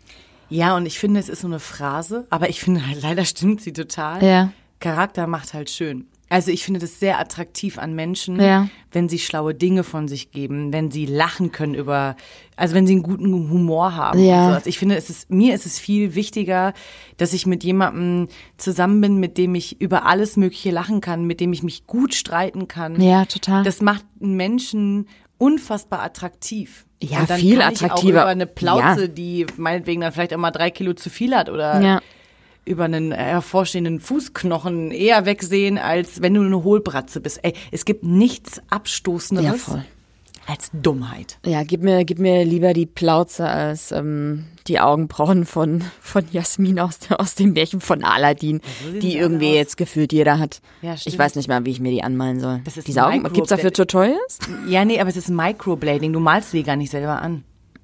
Ja, und ich finde, es ist so eine Phrase, aber ich finde halt, leider stimmt sie total. Ja. Charakter macht halt schön. Also ich finde das sehr attraktiv an Menschen, ja. wenn sie schlaue Dinge von sich geben, wenn sie lachen können über, also wenn sie einen guten Humor haben. Ja. Ich finde, es ist, mir ist es viel wichtiger, dass ich mit jemandem zusammen bin, mit dem ich über alles Mögliche lachen kann, mit dem ich mich gut streiten kann. Ja, total. Das macht einen Menschen unfassbar attraktiv. Ja, viel attraktiver. auch über eine Plauze, ja. die meinetwegen dann vielleicht auch mal drei Kilo zu viel hat oder ja über einen hervorstehenden Fußknochen eher wegsehen, als wenn du eine Hohlbratze bist. Ey, es gibt nichts Abstoßenderes ja, als Dummheit. Ja, gib mir, gib mir lieber die Plauze als ähm, die Augenbrauen von, von Jasmin aus, aus dem Märchen von Aladdin, die irgendwie aus. jetzt gefühlt jeder hat. Ja. Ich weiß nicht mal, wie ich mir die anmalen soll. Das ist Diese Augen, gibt's dafür Tutorials? Ja, nee, aber es ist Microblading. Du malst die gar nicht selber an.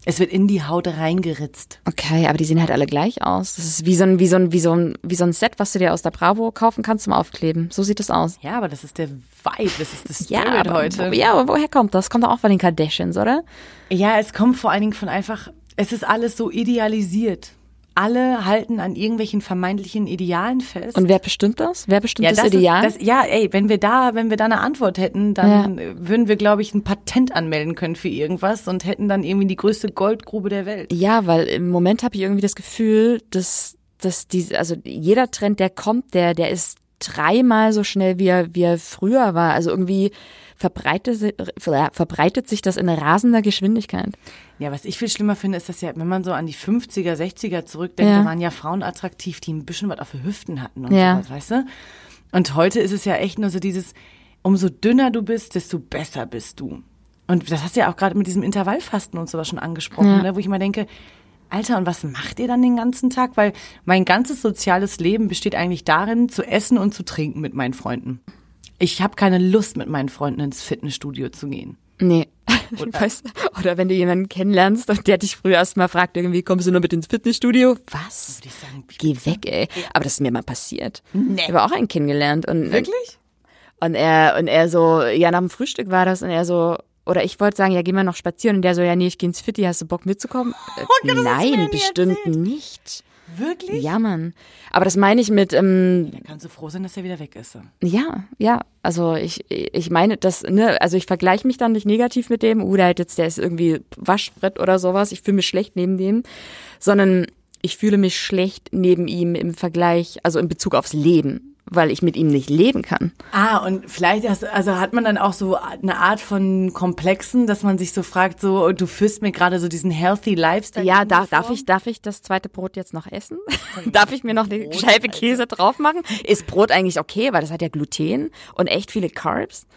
Es wird in die Haut reingeritzt. Okay, aber die sehen halt alle gleich aus. Das ist wie so ein, wie so ein, wie so ein, wie so ein Set, was du dir aus der Bravo kaufen kannst zum Aufkleben. So sieht es aus. Ja, aber das ist der Vibe, das ist das (laughs) Spirit ja, aber, heute. Ja, aber woher kommt das? Kommt doch auch von den Kardashians, oder? Ja, es kommt vor allen Dingen von einfach, es ist alles so idealisiert alle halten an irgendwelchen vermeintlichen Idealen fest. Und wer bestimmt das? Wer bestimmt ja, das, das Ideal? Ist, das, ja, ey, wenn wir da, wenn wir da eine Antwort hätten, dann ja. würden wir, glaube ich, ein Patent anmelden können für irgendwas und hätten dann irgendwie die größte Goldgrube der Welt. Ja, weil im Moment habe ich irgendwie das Gefühl, dass, dass diese, also jeder Trend, der kommt, der, der ist dreimal so schnell, wie er, wie er früher war. Also irgendwie verbreitet, verbreitet sich das in rasender Geschwindigkeit. Ja, was ich viel schlimmer finde, ist, dass ja, wenn man so an die 50er, 60er zurückdenkt, ja. da waren ja Frauen attraktiv, die ein bisschen was auf den Hüften hatten und ja. sowas, weißt du? Und heute ist es ja echt nur so dieses, umso dünner du bist, desto besser bist du. Und das hast du ja auch gerade mit diesem Intervallfasten und sowas schon angesprochen, ja. ne, wo ich mal denke, Alter, und was macht ihr dann den ganzen Tag? Weil mein ganzes soziales Leben besteht eigentlich darin, zu essen und zu trinken mit meinen Freunden. Ich habe keine Lust, mit meinen Freunden ins Fitnessstudio zu gehen. Nee. (laughs) Oder, weißt, oder wenn du jemanden kennenlernst und der dich früher erst mal fragt, irgendwie, kommst du nur mit ins Fitnessstudio? Was? Würde ich sagen, Geh weg, ey. Aber das ist mir mal passiert. Nee. Ich habe auch einen kennengelernt. Und, Wirklich? Und er, und er so, ja, nach dem Frühstück war das und er so, oder ich wollte sagen, ja, gehen wir noch spazieren und der so, ja, nee, ich geh ins Fitti, hast du Bock mitzukommen? Oh Gott, Nein, bestimmt erzählt. nicht. Wirklich? Ja, Mann. Aber das meine ich mit. Ähm, da kannst du froh sein, dass er wieder weg ist. Ja, ja. Also ich, ich meine, das, ne, also ich vergleiche mich dann nicht negativ mit dem, uh, der hat jetzt, der ist irgendwie Waschbrett oder sowas. Ich fühle mich schlecht neben dem, sondern ich fühle mich schlecht neben ihm im Vergleich, also in Bezug aufs Leben weil ich mit ihm nicht leben kann. Ah, und vielleicht hast, also hat man dann auch so eine Art von Komplexen, dass man sich so fragt, so du führst mir gerade so diesen healthy Lifestyle. Ja, da, darf ich darf ich das zweite Brot jetzt noch essen? (laughs) darf ich mir noch eine Scheibe Käse drauf machen? Ist Brot eigentlich okay, weil das hat ja Gluten und echt viele Carbs?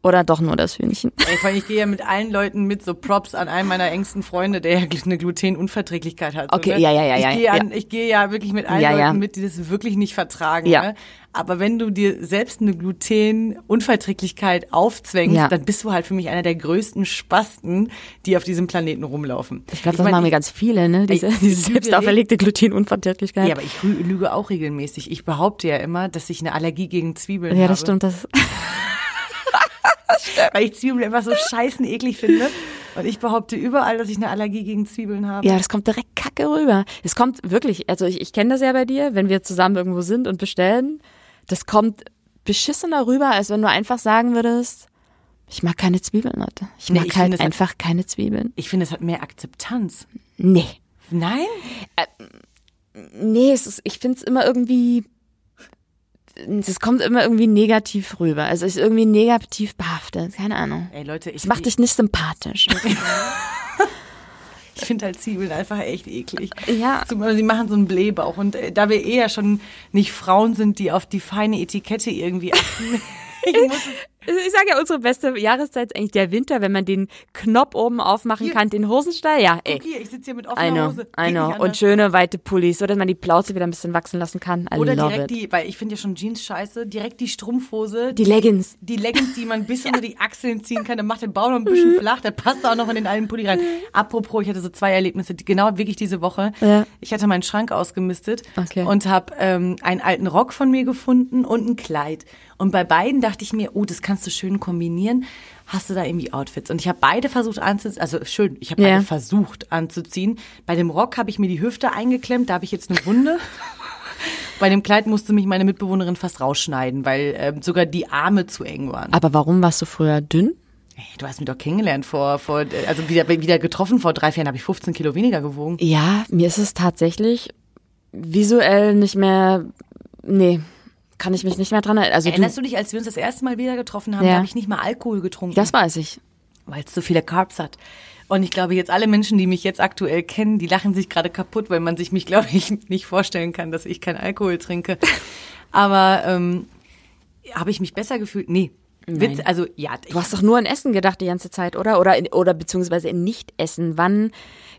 Oder doch nur das Hühnchen? Ich, ich gehe ja mit allen Leuten mit, so Props an einen meiner engsten Freunde, der ja eine Glutenunverträglichkeit hat. Okay, so, ne? ja, ja, ja. Ich ja, gehe, an, ich gehe ja wirklich mit allen ja, Leuten ja. mit, die das wirklich nicht vertragen. Ja. Ne? Aber wenn du dir selbst eine Glutenunverträglichkeit aufzwängst, Ja. dann bist du halt für mich einer der größten Spasten, die auf diesem Planeten rumlaufen. Ich glaube, das mein, machen wir ganz viele, ne? Diese, ich- diese ich selbst auferlegte Glutenunverträglichkeit. Ja, aber ich lü- lüge auch regelmäßig. Ich behaupte ja immer, dass ich eine Allergie gegen Zwiebeln habe. ja, das stimmt. Das, (laughs) Weil ich Zwiebeln einfach so scheißen eklig finde. Und ich behaupte überall, dass ich eine Allergie gegen Zwiebeln habe. ja, das kommt direkt kacke rüber. Es kommt wirklich, also ich, ich kenne das ja bei dir, wenn wir zusammen irgendwo sind und bestellen, das kommt beschissener rüber, als wenn du einfach sagen würdest, ich mag keine Zwiebeln, Leute. Ich Nee, mag ich finde, halt hat- einfach keine Zwiebeln. Ich finde, es hat mehr Akzeptanz. Nee. Nein? Nee, es ist, ich finde es immer irgendwie, es kommt immer irgendwie negativ rüber. Also es ist irgendwie negativ behaftet, keine Ahnung. Ey Leute, ich, Es macht dich nicht sympathisch. (laughs) ich finde halt Zwiebeln einfach echt eklig. Ja. Sie machen so einen Blähbauch. Und äh, da wir eher schon nicht Frauen sind, die auf die feine Etikette irgendwie achten. (laughs) ich muss Ich sage ja, unsere beste Jahreszeit ist eigentlich der Winter, wenn man den Knopf oben aufmachen Hier. kann, den Hosenstall. Ja, ey. Hier, ich sitze hier mit offener I know, Hose. I know. Und schöne weite Pullis, so dass man die Plauze wieder ein bisschen wachsen lassen kann. I Oder direkt it. die, weil ich finde ja schon Jeans scheiße, direkt die Strumpfhose. Die Leggings. Die Leggings, die man bis (laughs) unter die Achseln ziehen kann, dann macht der Bauch noch ein (laughs) bisschen flach, dann passt auch noch in den alten Pulli rein. Apropos, ich hatte so zwei Erlebnisse, genau wirklich diese Woche. Ja. Ich hatte meinen Schrank ausgemistet Okay. und habe ähm, einen alten Rock von mir gefunden und ein Kleid. Und bei beiden dachte ich mir, oh, das kannst du schön kombinieren. Hast du da irgendwie Outfits? Und ich habe beide versucht anzuziehen, also schön, ich habe Ja. beide versucht anzuziehen. Bei dem Rock habe ich mir die Hüfte eingeklemmt, da habe ich jetzt eine Wunde. (laughs) Bei dem Kleid musste mich meine Mitbewohnerin fast rausschneiden, weil ähm, sogar die Arme zu eng waren. Aber warum warst du früher dünn? Hey, du hast mich doch kennengelernt vor, vor also wieder, wieder getroffen vor drei, vier Jahren habe ich 15 Kilo weniger gewogen. Ja, mir ist es tatsächlich visuell nicht mehr, nee, kann ich mich nicht mehr dran erinnern. Also Erinnerst du, du dich, als wir uns das erste Mal wieder getroffen haben, Ja. habe ich nicht mal Alkohol getrunken, das weiß ich. weil es so viele Carbs hat. Und ich glaube, jetzt alle Menschen, die mich jetzt aktuell kennen, die lachen sich gerade kaputt, weil man sich mich, (laughs) glaube ich, nicht vorstellen kann, dass ich keinen Alkohol trinke. Aber ähm, habe ich mich besser gefühlt? Nee. Witz, also ja, Du hast doch nur an Essen gedacht die ganze Zeit, oder? Oder, in, oder beziehungsweise in Nicht-Essen. Wann,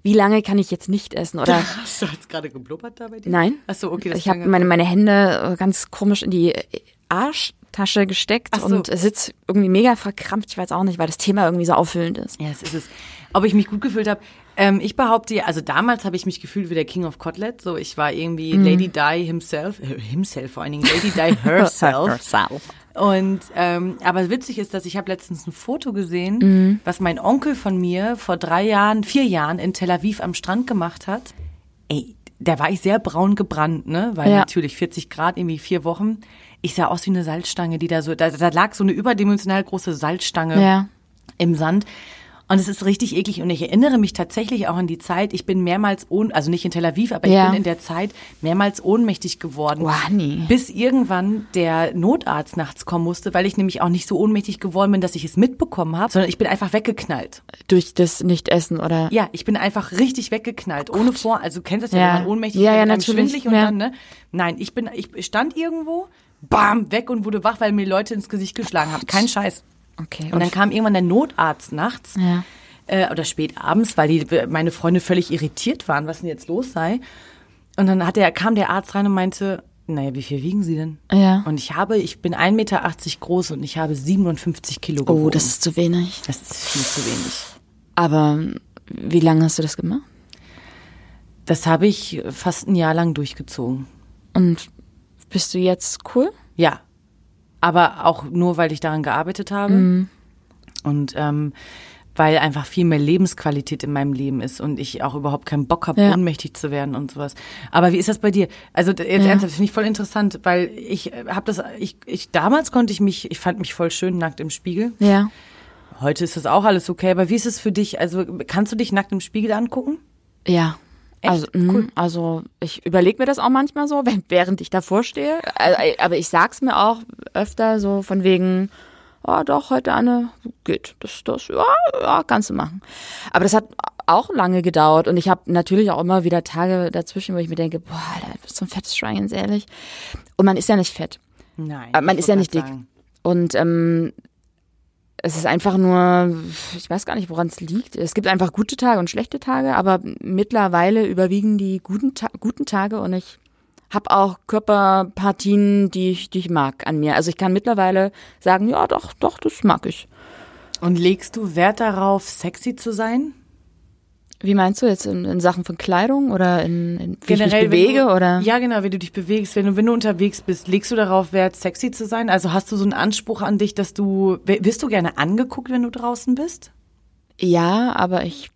wie lange kann ich jetzt nicht essen? Oder (laughs) hast du jetzt gerade geblubbert da bei dir? nein? Ach so, okay. Ich habe meine, meine Hände äh, ganz komisch in die äh, Arschtasche gesteckt so. und sitz irgendwie mega verkrampft. Ich weiß auch nicht, weil das Thema irgendwie so auffüllend ist. Ja, das ist es. Ob ich mich gut gefühlt habe, ähm, ich behaupte, also damals habe ich mich gefühlt wie der King of Kotlet. So, ich war irgendwie Mhm. Lady Di himself, äh, himself vor allen Dingen, Lady Di herself. (laughs) Und ähm, aber witzig ist, dass ich habe letztens ein Foto gesehen, Mhm. was mein Onkel von mir vor drei Jahren, vier Jahren in Tel Aviv am Strand gemacht hat. Ey, da war ich sehr braun gebrannt, ne? Weil Ja. natürlich 40 Grad, irgendwie vier Wochen. Ich sah aus wie eine Salzstange, die da so, da, da lag so eine überdimensional große Salzstange Ja. im Sand. Und es ist richtig eklig. Und ich erinnere mich tatsächlich auch an die Zeit, ich bin mehrmals, ohn, also nicht in Tel Aviv, aber Ja. ich bin in der Zeit mehrmals ohnmächtig geworden. Wow, nee. Bis irgendwann der Notarzt nachts kommen musste, weil ich nämlich auch nicht so ohnmächtig geworden bin, dass ich es mitbekommen habe, sondern ich bin einfach weggeknallt. Durch das Nicht-Essen oder? Ja, ich bin einfach richtig weggeknallt, ohne vor. Also du kennst das ja, Ja. wenn man ohnmächtig Ja, ja, natürlich. schwindelig und Ja. dann, ne? Nein, ich bin, ich stand irgendwo, bam, weg und wurde wach, weil mir Leute ins Gesicht geschlagen haben. Kein Scheiß. Okay. Und dann kam irgendwann der Notarzt nachts Ja. äh, oder spät abends, weil die, meine Freunde völlig irritiert waren, was denn jetzt los sei. Und dann hat der, kam der Arzt rein und meinte, naja, wie viel wiegen Sie denn? Ja. Und ich habe, ich bin 1,80 Meter groß und ich habe 57 Kilo gewogen. Oh, das ist zu wenig. das ist viel zu wenig. Aber wie lange hast du das gemacht? Das habe ich fast ein Jahr lang durchgezogen. Und bist du jetzt cool? Ja. Aber auch nur, weil ich daran gearbeitet habe. Und ähm, weil einfach viel mehr Lebensqualität in meinem Leben ist und ich auch überhaupt keinen Bock habe, ja. ohnmächtig zu werden und sowas. Aber wie ist das bei dir? Also jetzt ja. ernsthaft, finde ich voll interessant, weil ich äh, habe das, ich, ich damals konnte ich mich, ich fand mich voll schön nackt im Spiegel. Ja. Heute ist das auch alles okay, aber wie ist es für dich? Also kannst du dich nackt im Spiegel angucken? Ja. Echt? Also, mh, cool. also ich überlege mir das auch manchmal so, während ich davor stehe. Äh, aber ich sag's mir auch öfter so von wegen, oh doch, heute eine geht. Das, das, ja, ja, kannst du machen. Aber das hat auch lange gedauert und ich habe natürlich auch immer wieder Tage dazwischen, wo ich mir denke, boah, Alter, bist so ein fettes Schwein, ganz ehrlich. Und man ist ja nicht fett. Nein. Man ist ja nicht dick. Sagen. Und ähm, es ist einfach nur, ich weiß gar nicht, woran es liegt. Es gibt einfach gute Tage und schlechte Tage, aber mittlerweile überwiegen die guten, Ta guten Tage und ich habe auch Körperpartien, die ich, die ich mag an mir. Also ich kann mittlerweile sagen, ja, doch, doch, das mag ich. Und legst du Wert darauf, sexy zu sein? Wie meinst du jetzt in, in Sachen von Kleidung oder in, in wie Generell, ich mich bewege du, oder? Ja, genau, wie du dich bewegst. Wenn du wenn du unterwegs bist, legst du darauf Wert, sexy zu sein? Also hast du so einen Anspruch an dich, dass du wirst du gerne angeguckt, wenn du draußen bist? Ja, aber ich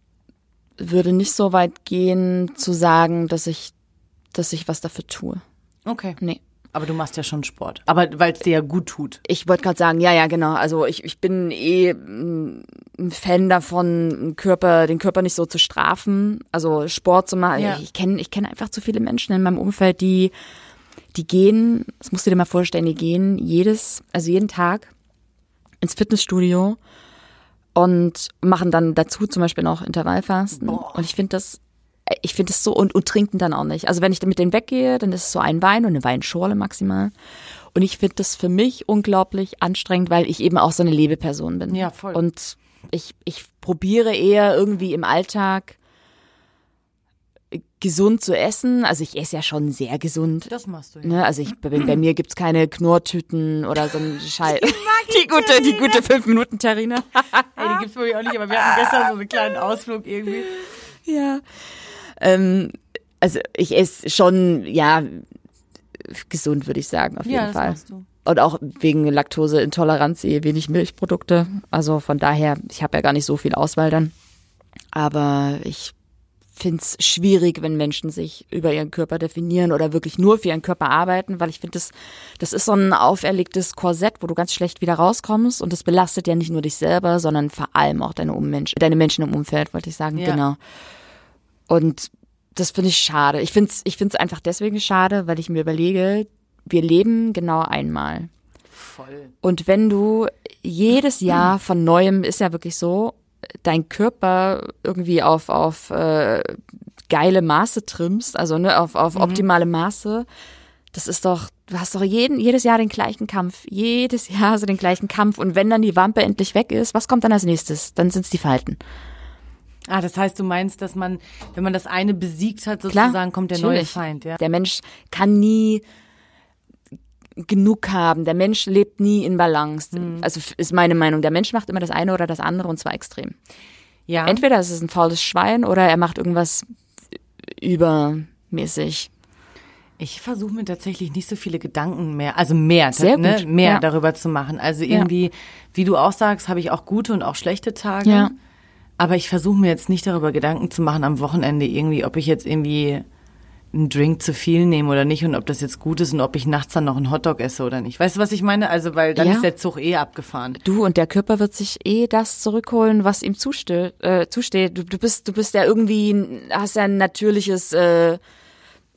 würde nicht so weit gehen zu sagen, dass ich dass ich was dafür tue. Okay. Nee. Aber du machst ja schon Sport. Aber weil es dir ja gut tut. Ich wollte gerade sagen, ja, ja, genau. Also ich, ich bin eh ein Fan davon, Körper, den Körper nicht so zu strafen, also Sport zu machen. Ja. Ich kenne ich kenn einfach zu viele Menschen in meinem Umfeld, die, die gehen, das musst du dir mal vorstellen, die gehen jedes, also jeden Tag ins Fitnessstudio und machen dann dazu zum Beispiel noch Intervallfasten. Boah. Und ich finde das ich finde es so und, und trinken dann auch nicht. Also wenn ich mit denen weggehe, dann ist es so ein Wein und eine Weinschorle maximal. Und ich finde das für mich unglaublich anstrengend, weil ich eben auch so eine Lebeperson bin. Ja, voll. Und ich, ich probiere eher irgendwie im Alltag gesund zu essen. Also ich esse ja schon sehr gesund. Das machst du ja. Ne? Also ich, bei, bei mir gibt's keine Knurrtüten oder so ein Scheiß. (laughs) Die gute, die gute fünf Minuten Terrine. hey, die gibt's bei mir auch nicht, aber wir hatten gestern so einen kleinen Ausflug irgendwie. Ja. Ähm, also ich esse schon, ja, gesund, würde ich sagen, auf jeden ja, Fall. Und auch wegen Laktoseintoleranz eh wenig Milchprodukte. Also von daher, ich habe ja gar nicht so viel Auswahl dann. Aber ich finde es schwierig, wenn Menschen sich über ihren Körper definieren oder wirklich nur für ihren Körper arbeiten, weil ich finde, das, das ist so ein auferlegtes Korsett, wo du ganz schlecht wieder rauskommst und das belastet ja nicht nur dich selber, sondern vor allem auch deine Ummenschen, deine Menschen im Umfeld, wollte ich sagen, ja. genau. Und das finde ich schade. Ich finde es ich find's einfach deswegen schade, weil ich mir überlege, wir leben genau einmal. Voll. Und wenn du jedes Jahr von neuem, ist ja wirklich so, dein Körper irgendwie auf, auf äh, geile Maße trimmst, also ne, auf, auf mhm. optimale Maße, das ist doch, du hast doch jeden, jedes Jahr den gleichen Kampf, jedes Jahr so den gleichen Kampf. Und wenn dann die Wampe endlich weg ist, was kommt dann als nächstes? Dann sind es die Falten. Ah, das heißt, du meinst, dass man, wenn man das eine besiegt hat, sozusagen Klar, kommt der natürlich. neue Feind, ja? Der Mensch kann nie genug haben. Der Mensch lebt nie in Balance. Mhm. Also ist meine Meinung. Der Mensch macht immer das eine oder das andere und zwar extrem. Ja. Entweder ist es ein faules Schwein oder er macht irgendwas übermäßig. Ich versuche mir tatsächlich nicht so viele Gedanken mehr, also mehr, Sehr ne, gut. mehr ja. darüber zu machen. Also irgendwie, ja. wie du auch sagst, habe ich auch gute und auch schlechte Tage. Ja. Aber ich versuche mir jetzt nicht darüber Gedanken zu machen am Wochenende irgendwie, ob ich jetzt irgendwie einen Drink zu viel nehme oder nicht und ob das jetzt gut ist und ob ich nachts dann noch einen Hotdog esse oder nicht. Weißt du, was ich meine? Also, weil dann ja. ist der Zug eh abgefahren. Du und der Körper wird sich eh das zurückholen, was ihm zusteht. Äh, zusteht. Du, du bist, du bist ja irgendwie, hast ja ein natürliches, äh,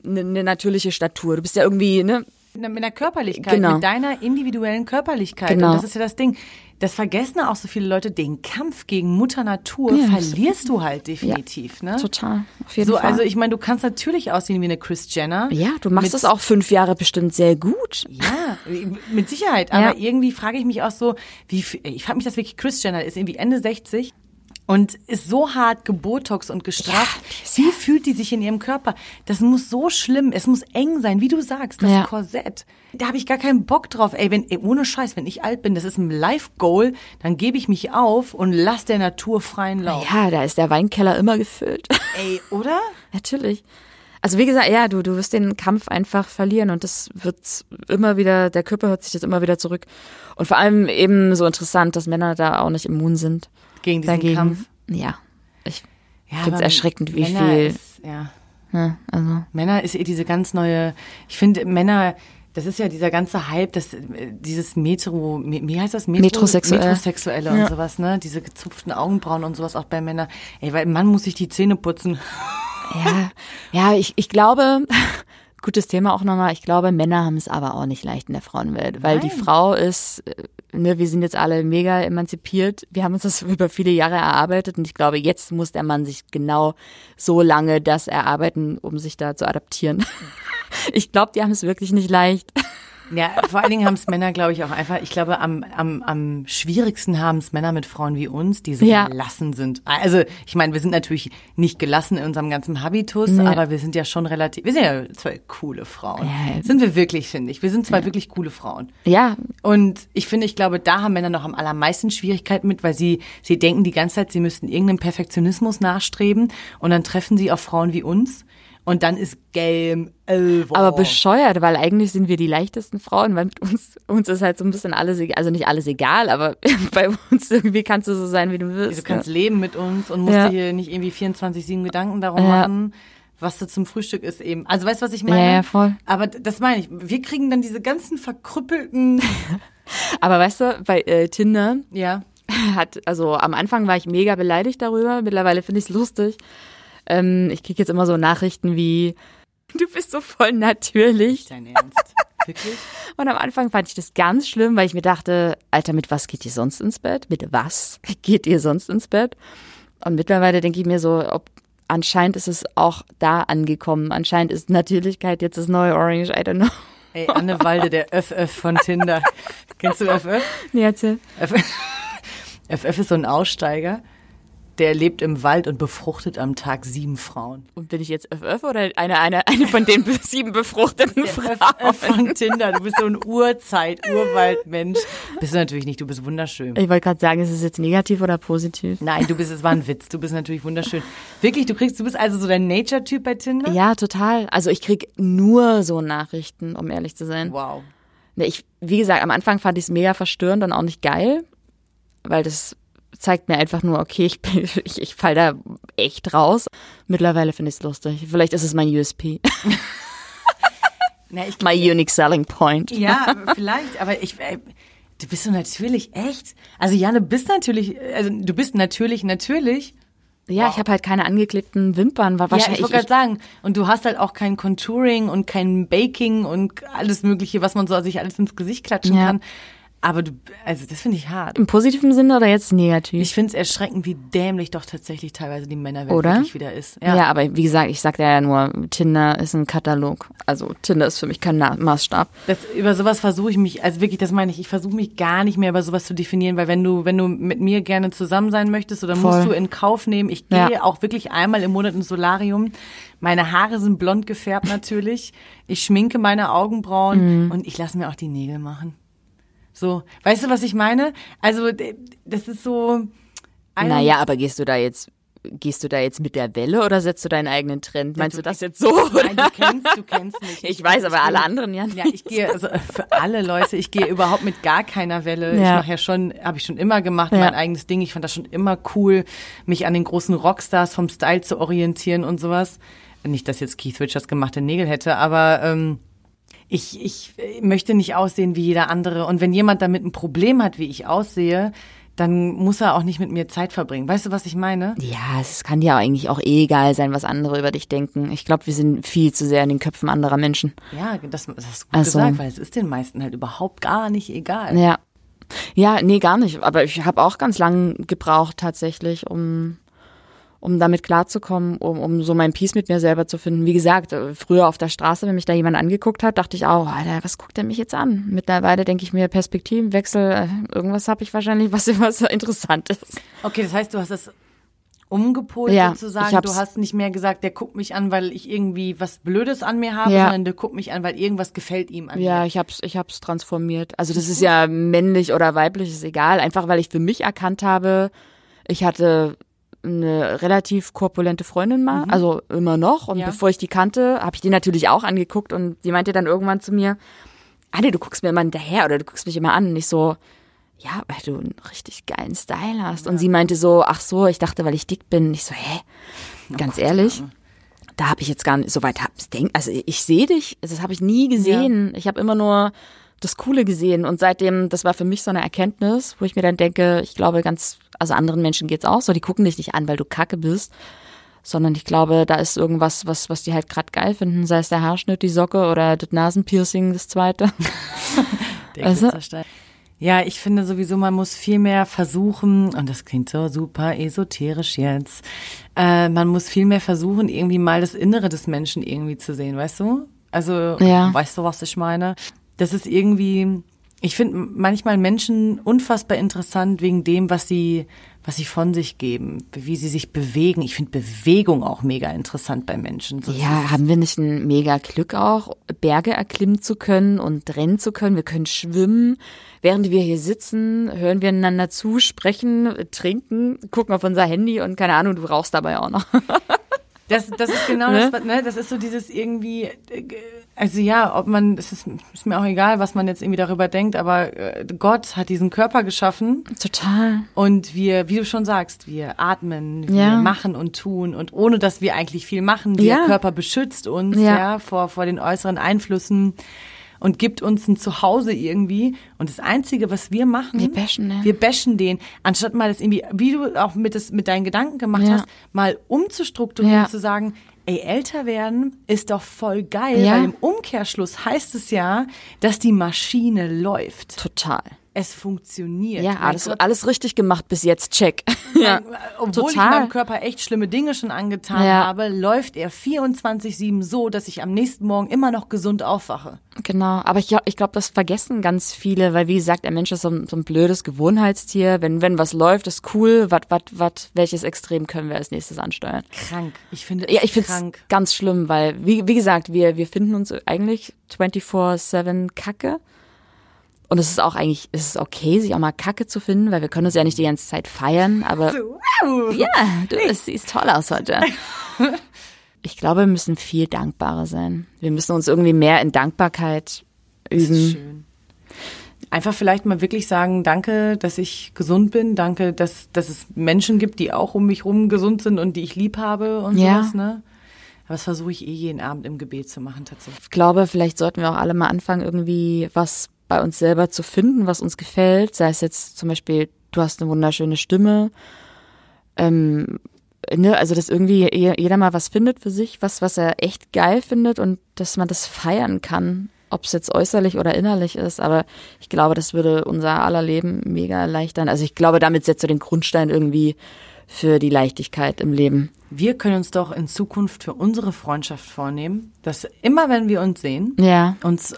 eine ne natürliche Statur. Du bist ja irgendwie, ne? Mit der Körperlichkeit, genau. mit deiner individuellen Körperlichkeit. Genau. Und das ist ja das Ding das vergessen auch so viele Leute, den Kampf gegen Mutter Natur ja, verlierst du halt definitiv. Ja, ne? Total, auf jeden so, Fall. Also ich meine, du kannst natürlich aussehen wie eine Chris Jenner. Ja, du machst es auch fünf Jahre bestimmt sehr gut. Ja, mit Sicherheit. (laughs) Aber ja. irgendwie frage ich mich auch so, wie ich frage mich das wirklich, Chris Jenner ist irgendwie Ende 60 und ist so hart gebotox und gestraft. Ja, wie fühlt die sich in ihrem Körper? Das muss so schlimm, es muss eng sein, wie du sagst, das ja. Korsett. Da habe ich gar keinen Bock drauf. Ey, wenn ey, ohne Scheiß, wenn ich alt bin, das ist ein Life Goal, dann gebe ich mich auf und lass der Natur freien Lauf. Ja, da ist der Weinkeller immer gefüllt. Ey, oder? (laughs) Natürlich. Also wie gesagt, ja, du du wirst den Kampf einfach verlieren und das wird immer wieder der Körper hört sich das immer wieder zurück. Und vor allem eben so interessant, dass Männer da auch nicht immun sind. Gegen diesen dagegen. Kampf. Ja, ich Ja, finde es erschreckend, wie Männer viel. Ist, ja. Ja, also Männer ist eh diese ganz neue, ich finde Männer, das ist ja dieser ganze Hype, das, äh, dieses Metro, me- wie heißt das? Metro, Metrosexuell. Metrosexuelle und sowas, ne? Diese gezupften Augenbrauen und sowas auch bei Männern. Ey, weil ein Mann muss sich die Zähne putzen. Ja, ja, ich, ich glaube, gutes Thema auch nochmal, ich glaube, Männer haben es aber auch nicht leicht in der Frauenwelt, weil die Nein. Frau ist, äh, ne, wir sind jetzt alle mega emanzipiert, wir haben uns das (laughs) über viele Jahre erarbeitet und ich glaube, jetzt muss der Mann sich genau so lange das erarbeiten, um sich da zu adaptieren. (laughs) Ich glaube, die haben es wirklich nicht leicht. Ja, vor allen Dingen haben es Männer, glaube ich, auch einfach, ich glaube, am, am, am schwierigsten haben es Männer mit Frauen wie uns, die so Ja. gelassen sind. Also, ich meine, wir sind natürlich nicht gelassen in unserem ganzen Habitus, Nee. aber wir sind ja schon relativ, wir sind ja zwei coole Frauen. Ja. Sind wir wirklich, finde ich. Wir sind zwei wirklich coole Frauen. Ja, Und ich finde, ich glaube, da haben Männer noch am allermeisten Schwierigkeiten mit, weil sie, sie denken die ganze Zeit, sie müssten irgendeinem Perfektionismus nachstreben und dann treffen sie auf Frauen wie uns und dann ist Game over. aber bescheuert, weil eigentlich sind wir die leichtesten Frauen, weil mit uns, uns ist halt so ein bisschen alles egal, also nicht alles egal, aber (laughs) bei uns irgendwie kannst du so sein, wie du willst. Du kannst leben mit uns und musst Ja. dir hier nicht irgendwie 24-7 Gedanken darum Ja. machen, was du zum Frühstück isst eben. Also weißt du, was ich meine? Ja, ja, voll. Aber das meine ich. Wir kriegen dann diese ganzen verkrüppelten, (laughs) Aber weißt du, bei äh, Tinder ja, (laughs) hat, also am Anfang war ich mega beleidigt darüber, mittlerweile finde ich es lustig. Ähm, ich kriege jetzt immer so Nachrichten wie, du bist so voll natürlich. dein Ernst. Wirklich? (laughs) Und am Anfang fand ich das ganz schlimm, weil ich mir dachte, Alter, mit was geht ihr sonst ins Bett? Mit was (laughs) geht ihr sonst ins Bett? Und mittlerweile denke ich mir so, ob anscheinend ist es auch da angekommen. Anscheinend ist Natürlichkeit jetzt das neue Orange, I don't know. Ey, Anne Walde, der Öff-Öff von Tinder. (laughs) Kennst du Öff-Öff? Nee, erzähl. FF ist so ein Aussteiger, der lebt im Wald und befruchtet am Tag sieben Frauen. Und bin ich jetzt FF oder eine, eine, eine von den (laughs) sieben befruchteten Der Frauen? FF von Tinder, du bist so ein Urzeit, Urwaldmensch. Bist du natürlich nicht, du bist wunderschön. Ich wollte gerade sagen, ist es jetzt negativ oder positiv? Nein, du bist, es war ein Witz, du bist natürlich wunderschön. Wirklich, du kriegst, du bist also so der Nature-Typ bei Tinder? Ja, total. Also ich krieg nur so Nachrichten, um ehrlich zu sein. Wow. Ne, Ich, wie gesagt, am Anfang fand ich es mega verstörend und auch nicht geil, weil das zeigt mir einfach nur, okay, ich, bin, (laughs) ich, ich fall da echt raus. Mittlerweile finde ich es lustig. Vielleicht ist es mein USP. Na, (laughs) My unique selling point. ja, vielleicht, aber ich, äh, du bist so natürlich echt. Also Janne, bist natürlich, also du bist natürlich, natürlich. Ja, ich habe halt keine angeklebten Wimpern. War Ja, ich wahrscheinlich wollte gerade sagen, und du hast halt auch kein Contouring und kein Baking und alles Mögliche, was man so sich alles ins Gesicht klatschen Ja. kann. Aber du, also das finde ich hart. im positiven Sinne oder jetzt negativ? Ich finde es erschreckend, wie dämlich doch tatsächlich teilweise die Männerwelt Oder? wirklich wieder ist. ja. aber wie gesagt, ich sagte ja nur, Tinder ist ein Katalog. Also Tinder ist für mich kein Maßstab. Das, über sowas versuche ich mich, also wirklich, das meine ich, ich versuche mich gar nicht mehr über sowas zu definieren, weil wenn du, wenn du mit mir gerne zusammen sein möchtest, oder Voll. musst du in Kauf nehmen, ich gehe Ja. auch wirklich einmal im Monat ins Solarium. Meine Haare sind blond gefärbt natürlich. Ich schminke meine Augenbrauen Mhm. und ich lasse mir auch die Nägel machen. So, weißt du, was ich meine? Also, das ist so. Naja, aber gehst du da jetzt, gehst du da jetzt mit der Welle oder setzt du deinen eigenen Trend? Meinst du das jetzt so? Nein, du kennst, du kennst mich. Ich weiß, aber alle gehe- anderen ja Ja, ich gehe, also für alle Leute, ich gehe überhaupt mit gar keiner Welle. Ich Ja. mache ja schon, habe ich schon immer gemacht, Ja. mein eigenes Ding. Ich fand das schon immer cool, mich an den großen Rockstars vom Style zu orientieren und sowas. Nicht, dass jetzt Keith Richards gemachte Nägel hätte, aber ähm, ich, ich möchte nicht aussehen wie jeder andere. Und wenn jemand damit ein Problem hat, wie ich aussehe, dann muss er auch nicht mit mir Zeit verbringen. Weißt du, was ich meine? Ja, es kann dir eigentlich auch eh egal sein, was andere über dich denken. Ich glaube, wir sind viel zu sehr in den Köpfen anderer Menschen. Ja, das, das hast du gut Also- gesagt, weil es ist den meisten halt überhaupt gar nicht egal. Ja. Ja, nee, gar nicht. Aber ich habe auch ganz lang gebraucht tatsächlich, um, um damit klarzukommen, um, um so mein Peace mit mir selber zu finden. Wie gesagt, äh, früher auf der Straße, wenn mich da jemand angeguckt hat, dachte ich auch, Alter, was guckt der mich jetzt an? Mittlerweile denke ich mir, Perspektivenwechsel, äh, irgendwas habe ich wahrscheinlich, was, (laughs) was interessant ist. Okay, das heißt, du hast das umgepolt Ja, sozusagen. Du hast nicht mehr gesagt, der guckt mich an, weil ich irgendwie was Blödes an mir habe, Ja. sondern der guckt mich an, weil irgendwas gefällt ihm an Ja, mir. ich hab's, ich hab's transformiert. Also das ist ja männlich oder weiblich, ist egal. Einfach weil ich für mich erkannt habe, ich hatte eine relativ korpulente Freundin mal, also immer noch. Und Ja. bevor ich die kannte, habe ich die natürlich auch angeguckt und die meinte dann irgendwann zu mir, Anne, du guckst mir immer hinterher oder du guckst mich immer an. Und ich so, ja, weil du einen richtig geilen Style hast. Ja. Und sie meinte so, ach so, ich dachte, weil ich dick bin. Ich so, hä? Ganz oh Gott, ehrlich, ja. da habe ich jetzt gar nicht so weit also ich sehe dich, das habe ich nie gesehen. Ich habe immer nur das Coole gesehen und seitdem, das war für mich so eine Erkenntnis, wo ich mir dann denke, ich glaube ganz, also anderen Menschen geht's auch so, die gucken dich nicht an, weil du Kacke bist, sondern ich glaube, da ist irgendwas, was, was die halt gerade geil finden, sei es der Haarschnitt, die Socke oder das Nasenpiercing, das zweite. (laughs) (laughs) der also, ja, ich finde sowieso, man muss viel mehr versuchen, und das klingt so super esoterisch jetzt, äh, man muss viel mehr versuchen, irgendwie mal das Innere des Menschen irgendwie zu sehen, weißt du? Also, ja. weißt du, was ich meine? Das ist irgendwie, ich finde manchmal Menschen unfassbar interessant wegen dem, was sie, was sie von sich geben, wie sie sich bewegen. Ich finde Bewegung auch mega interessant bei Menschen. So ja, haben wir nicht ein mega Glück auch, Berge erklimmen zu können und rennen zu können? Wir können schwimmen. Während wir hier sitzen, hören wir einander zu, sprechen, trinken, gucken auf unser Handy und keine Ahnung, du rauchst dabei auch noch. (laughs) Das, das ist genau ne? das, ne? Das ist so dieses irgendwie, äh, also ja, ob man, es ist, ist mir auch egal, was man jetzt irgendwie darüber denkt, aber äh, Gott hat diesen Körper geschaffen. Total. Und wir, wie du schon sagst, wir atmen, wir ja. machen und tun und ohne dass wir eigentlich viel machen, der ja. Körper beschützt uns ja. ja vor, vor den äußeren Einflüssen und gibt uns ein Zuhause irgendwie. Und das Einzige, was wir machen, wir bashen den. Wir bashen den, anstatt mal das irgendwie, wie du auch mit, das, mit deinen Gedanken gemacht ja. hast, mal umzustrukturieren, ja. zu sagen, ey, älter werden ist doch voll geil, ja. weil im Umkehrschluss heißt es ja, dass die Maschine läuft. Total es funktioniert. Ja, alles, alles richtig gemacht bis jetzt, check. (laughs) ja, obwohl Total. ich meinem Körper echt schlimme Dinge schon angetan ja. habe, läuft er 24-7 so, dass ich am nächsten Morgen immer noch gesund aufwache. Genau, aber ich, ich glaube, das vergessen ganz viele, weil wie gesagt, der Mensch ist so ein, so ein blödes Gewohnheitstier. Wenn, wenn was läuft, ist cool. Wat, wat, wat, welches Extrem können wir als nächstes ansteuern? Krank. Ich finde es Ja, ich finde es ganz schlimm, weil, wie, wie gesagt, wir, wir finden uns eigentlich 24-7 Kacke. Und es ist auch eigentlich, es ist okay, sich auch mal Kacke zu finden, weil wir können uns ja nicht die ganze Zeit feiern, aber so, wow. ja, du es siehst toll aus heute. (laughs) Ich glaube, wir müssen viel dankbarer sein. Wir müssen uns irgendwie mehr in Dankbarkeit üben. Das ist schön. Einfach vielleicht mal wirklich sagen, danke, dass ich gesund bin, danke, dass, dass es Menschen gibt, die auch um mich rum gesund sind und die ich lieb habe und ja. sowas, ne? Aber das versuche ich eh jeden Abend im Gebet zu machen tatsächlich. Ich glaube, vielleicht sollten wir auch alle mal anfangen, irgendwie was bei uns selber zu finden, was uns gefällt. Sei es jetzt zum Beispiel, du hast eine wunderschöne Stimme. Ähm, ne, also dass irgendwie jeder mal was findet für sich, was, was er echt geil findet und dass man das feiern kann, ob es jetzt äußerlich oder innerlich ist. Aber ich glaube, das würde unser aller Leben mega erleichtern. Also ich glaube, damit setzt du den Grundstein irgendwie für die Leichtigkeit im Leben. Wir können uns doch in Zukunft für unsere Freundschaft vornehmen, dass immer wenn wir uns sehen, ja. uns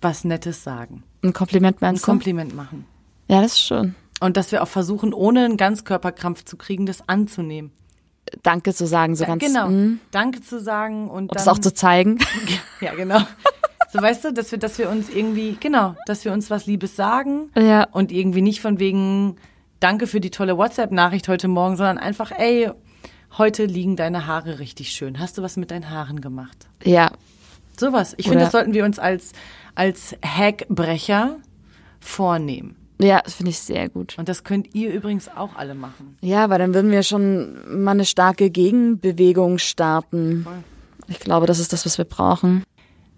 was Nettes sagen. Ein Kompliment meinst Ein Kompliment machen. Ja, das ist schön. Und dass wir auch versuchen, ohne einen Ganzkörperkrampf zu kriegen, das anzunehmen. Danke zu sagen, so ja, ganz. Genau. Mh. Danke zu sagen und, und das auch zu zeigen. (laughs) Ja, genau. So weißt du, dass wir, dass wir uns irgendwie, genau, dass wir uns was Liebes sagen ja. und irgendwie nicht von wegen Danke für die tolle WhatsApp-Nachricht heute Morgen, sondern einfach, ey, heute liegen deine Haare richtig schön. Hast du was mit deinen Haaren gemacht? Ja. Sowas. Ich finde, das sollten wir uns als als Hackbrecher vornehmen. Ja, das finde ich sehr gut. Und das könnt ihr übrigens auch alle machen. Ja, weil dann würden wir schon mal eine starke Gegenbewegung starten. Voll. Ich glaube, das ist das, was wir brauchen.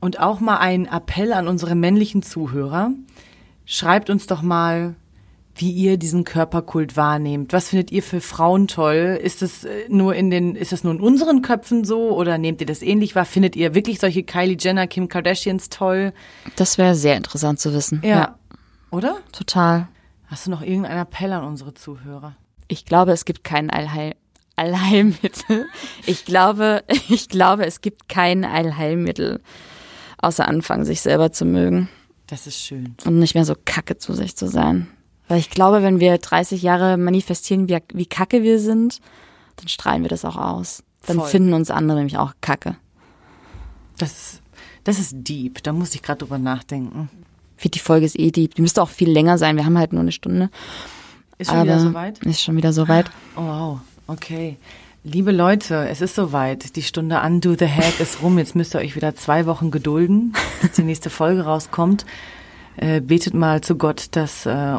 Und auch mal ein Appell an unsere männlichen Zuhörer. Schreibt uns doch mal, wie ihr diesen Körperkult wahrnehmt. Was findet ihr für Frauen toll? Ist es äh, nur in den, ist das nur in unseren Köpfen so oder nehmt ihr das ähnlich wahr? Findet ihr wirklich solche Kylie Jenner, Kim Kardashians toll? Das wäre sehr interessant zu wissen. Ja. ja. Oder? Total. Hast du noch irgendeinen Appell an unsere Zuhörer? Ich glaube, es gibt kein Allheil Allheilmittel. Ich glaube, (laughs) ich glaube, es gibt kein Allheilmittel, außer anfangen, sich selber zu mögen. Das ist schön. Und nicht mehr so kacke zu sich zu sein. Weil ich glaube, wenn wir 30 Jahre manifestieren, wie, wie kacke wir sind, dann strahlen wir das auch aus. Dann Voll. finden uns andere nämlich auch kacke. Das, das ist deep. Da muss ich gerade drüber nachdenken. Die Folge ist eh deep. Die müsste auch viel länger sein. Wir haben halt nur eine Stunde. Ist schon Aber wieder soweit? Ist schon wieder soweit. Oh, wow. Okay. Liebe Leute, es ist soweit. Die Stunde Undo the Hack ist rum. Jetzt müsst ihr euch wieder zwei Wochen gedulden, bis die nächste Folge rauskommt. Äh, betet mal zu Gott, dass äh,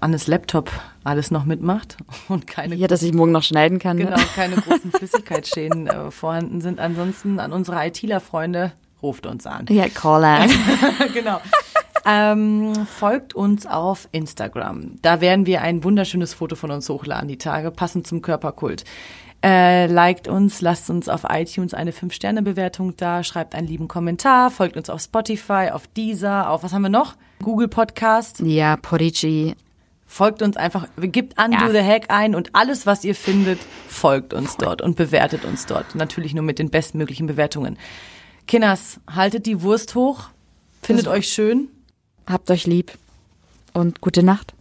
Annes Laptop alles noch mitmacht (laughs) und keine ja, dass ich morgen noch schneiden kann. Ne? Genau, keine großen Flüssigkeitsschäden äh, vorhanden sind. Ansonsten an unsere ITler-Freunde ruft uns an. Ja, call an. (laughs) genau. Ähm, folgt uns auf Instagram. Da werden wir ein wunderschönes Foto von uns hochladen, die Tage, passend zum Körperkult. Äh, liked uns, lasst uns auf iTunes eine 5-Sterne-Bewertung da, schreibt einen lieben Kommentar, folgt uns auf Spotify, auf Deezer, auf was haben wir noch? Google Podcast. Ja, Podigy. Folgt uns einfach, gebt Undo ja. the Hack ein und alles, was ihr findet, folgt uns dort und bewertet uns dort. Natürlich nur mit den bestmöglichen Bewertungen. Kinders, haltet die Wurst hoch, findet euch schön. Habt euch lieb und gute Nacht.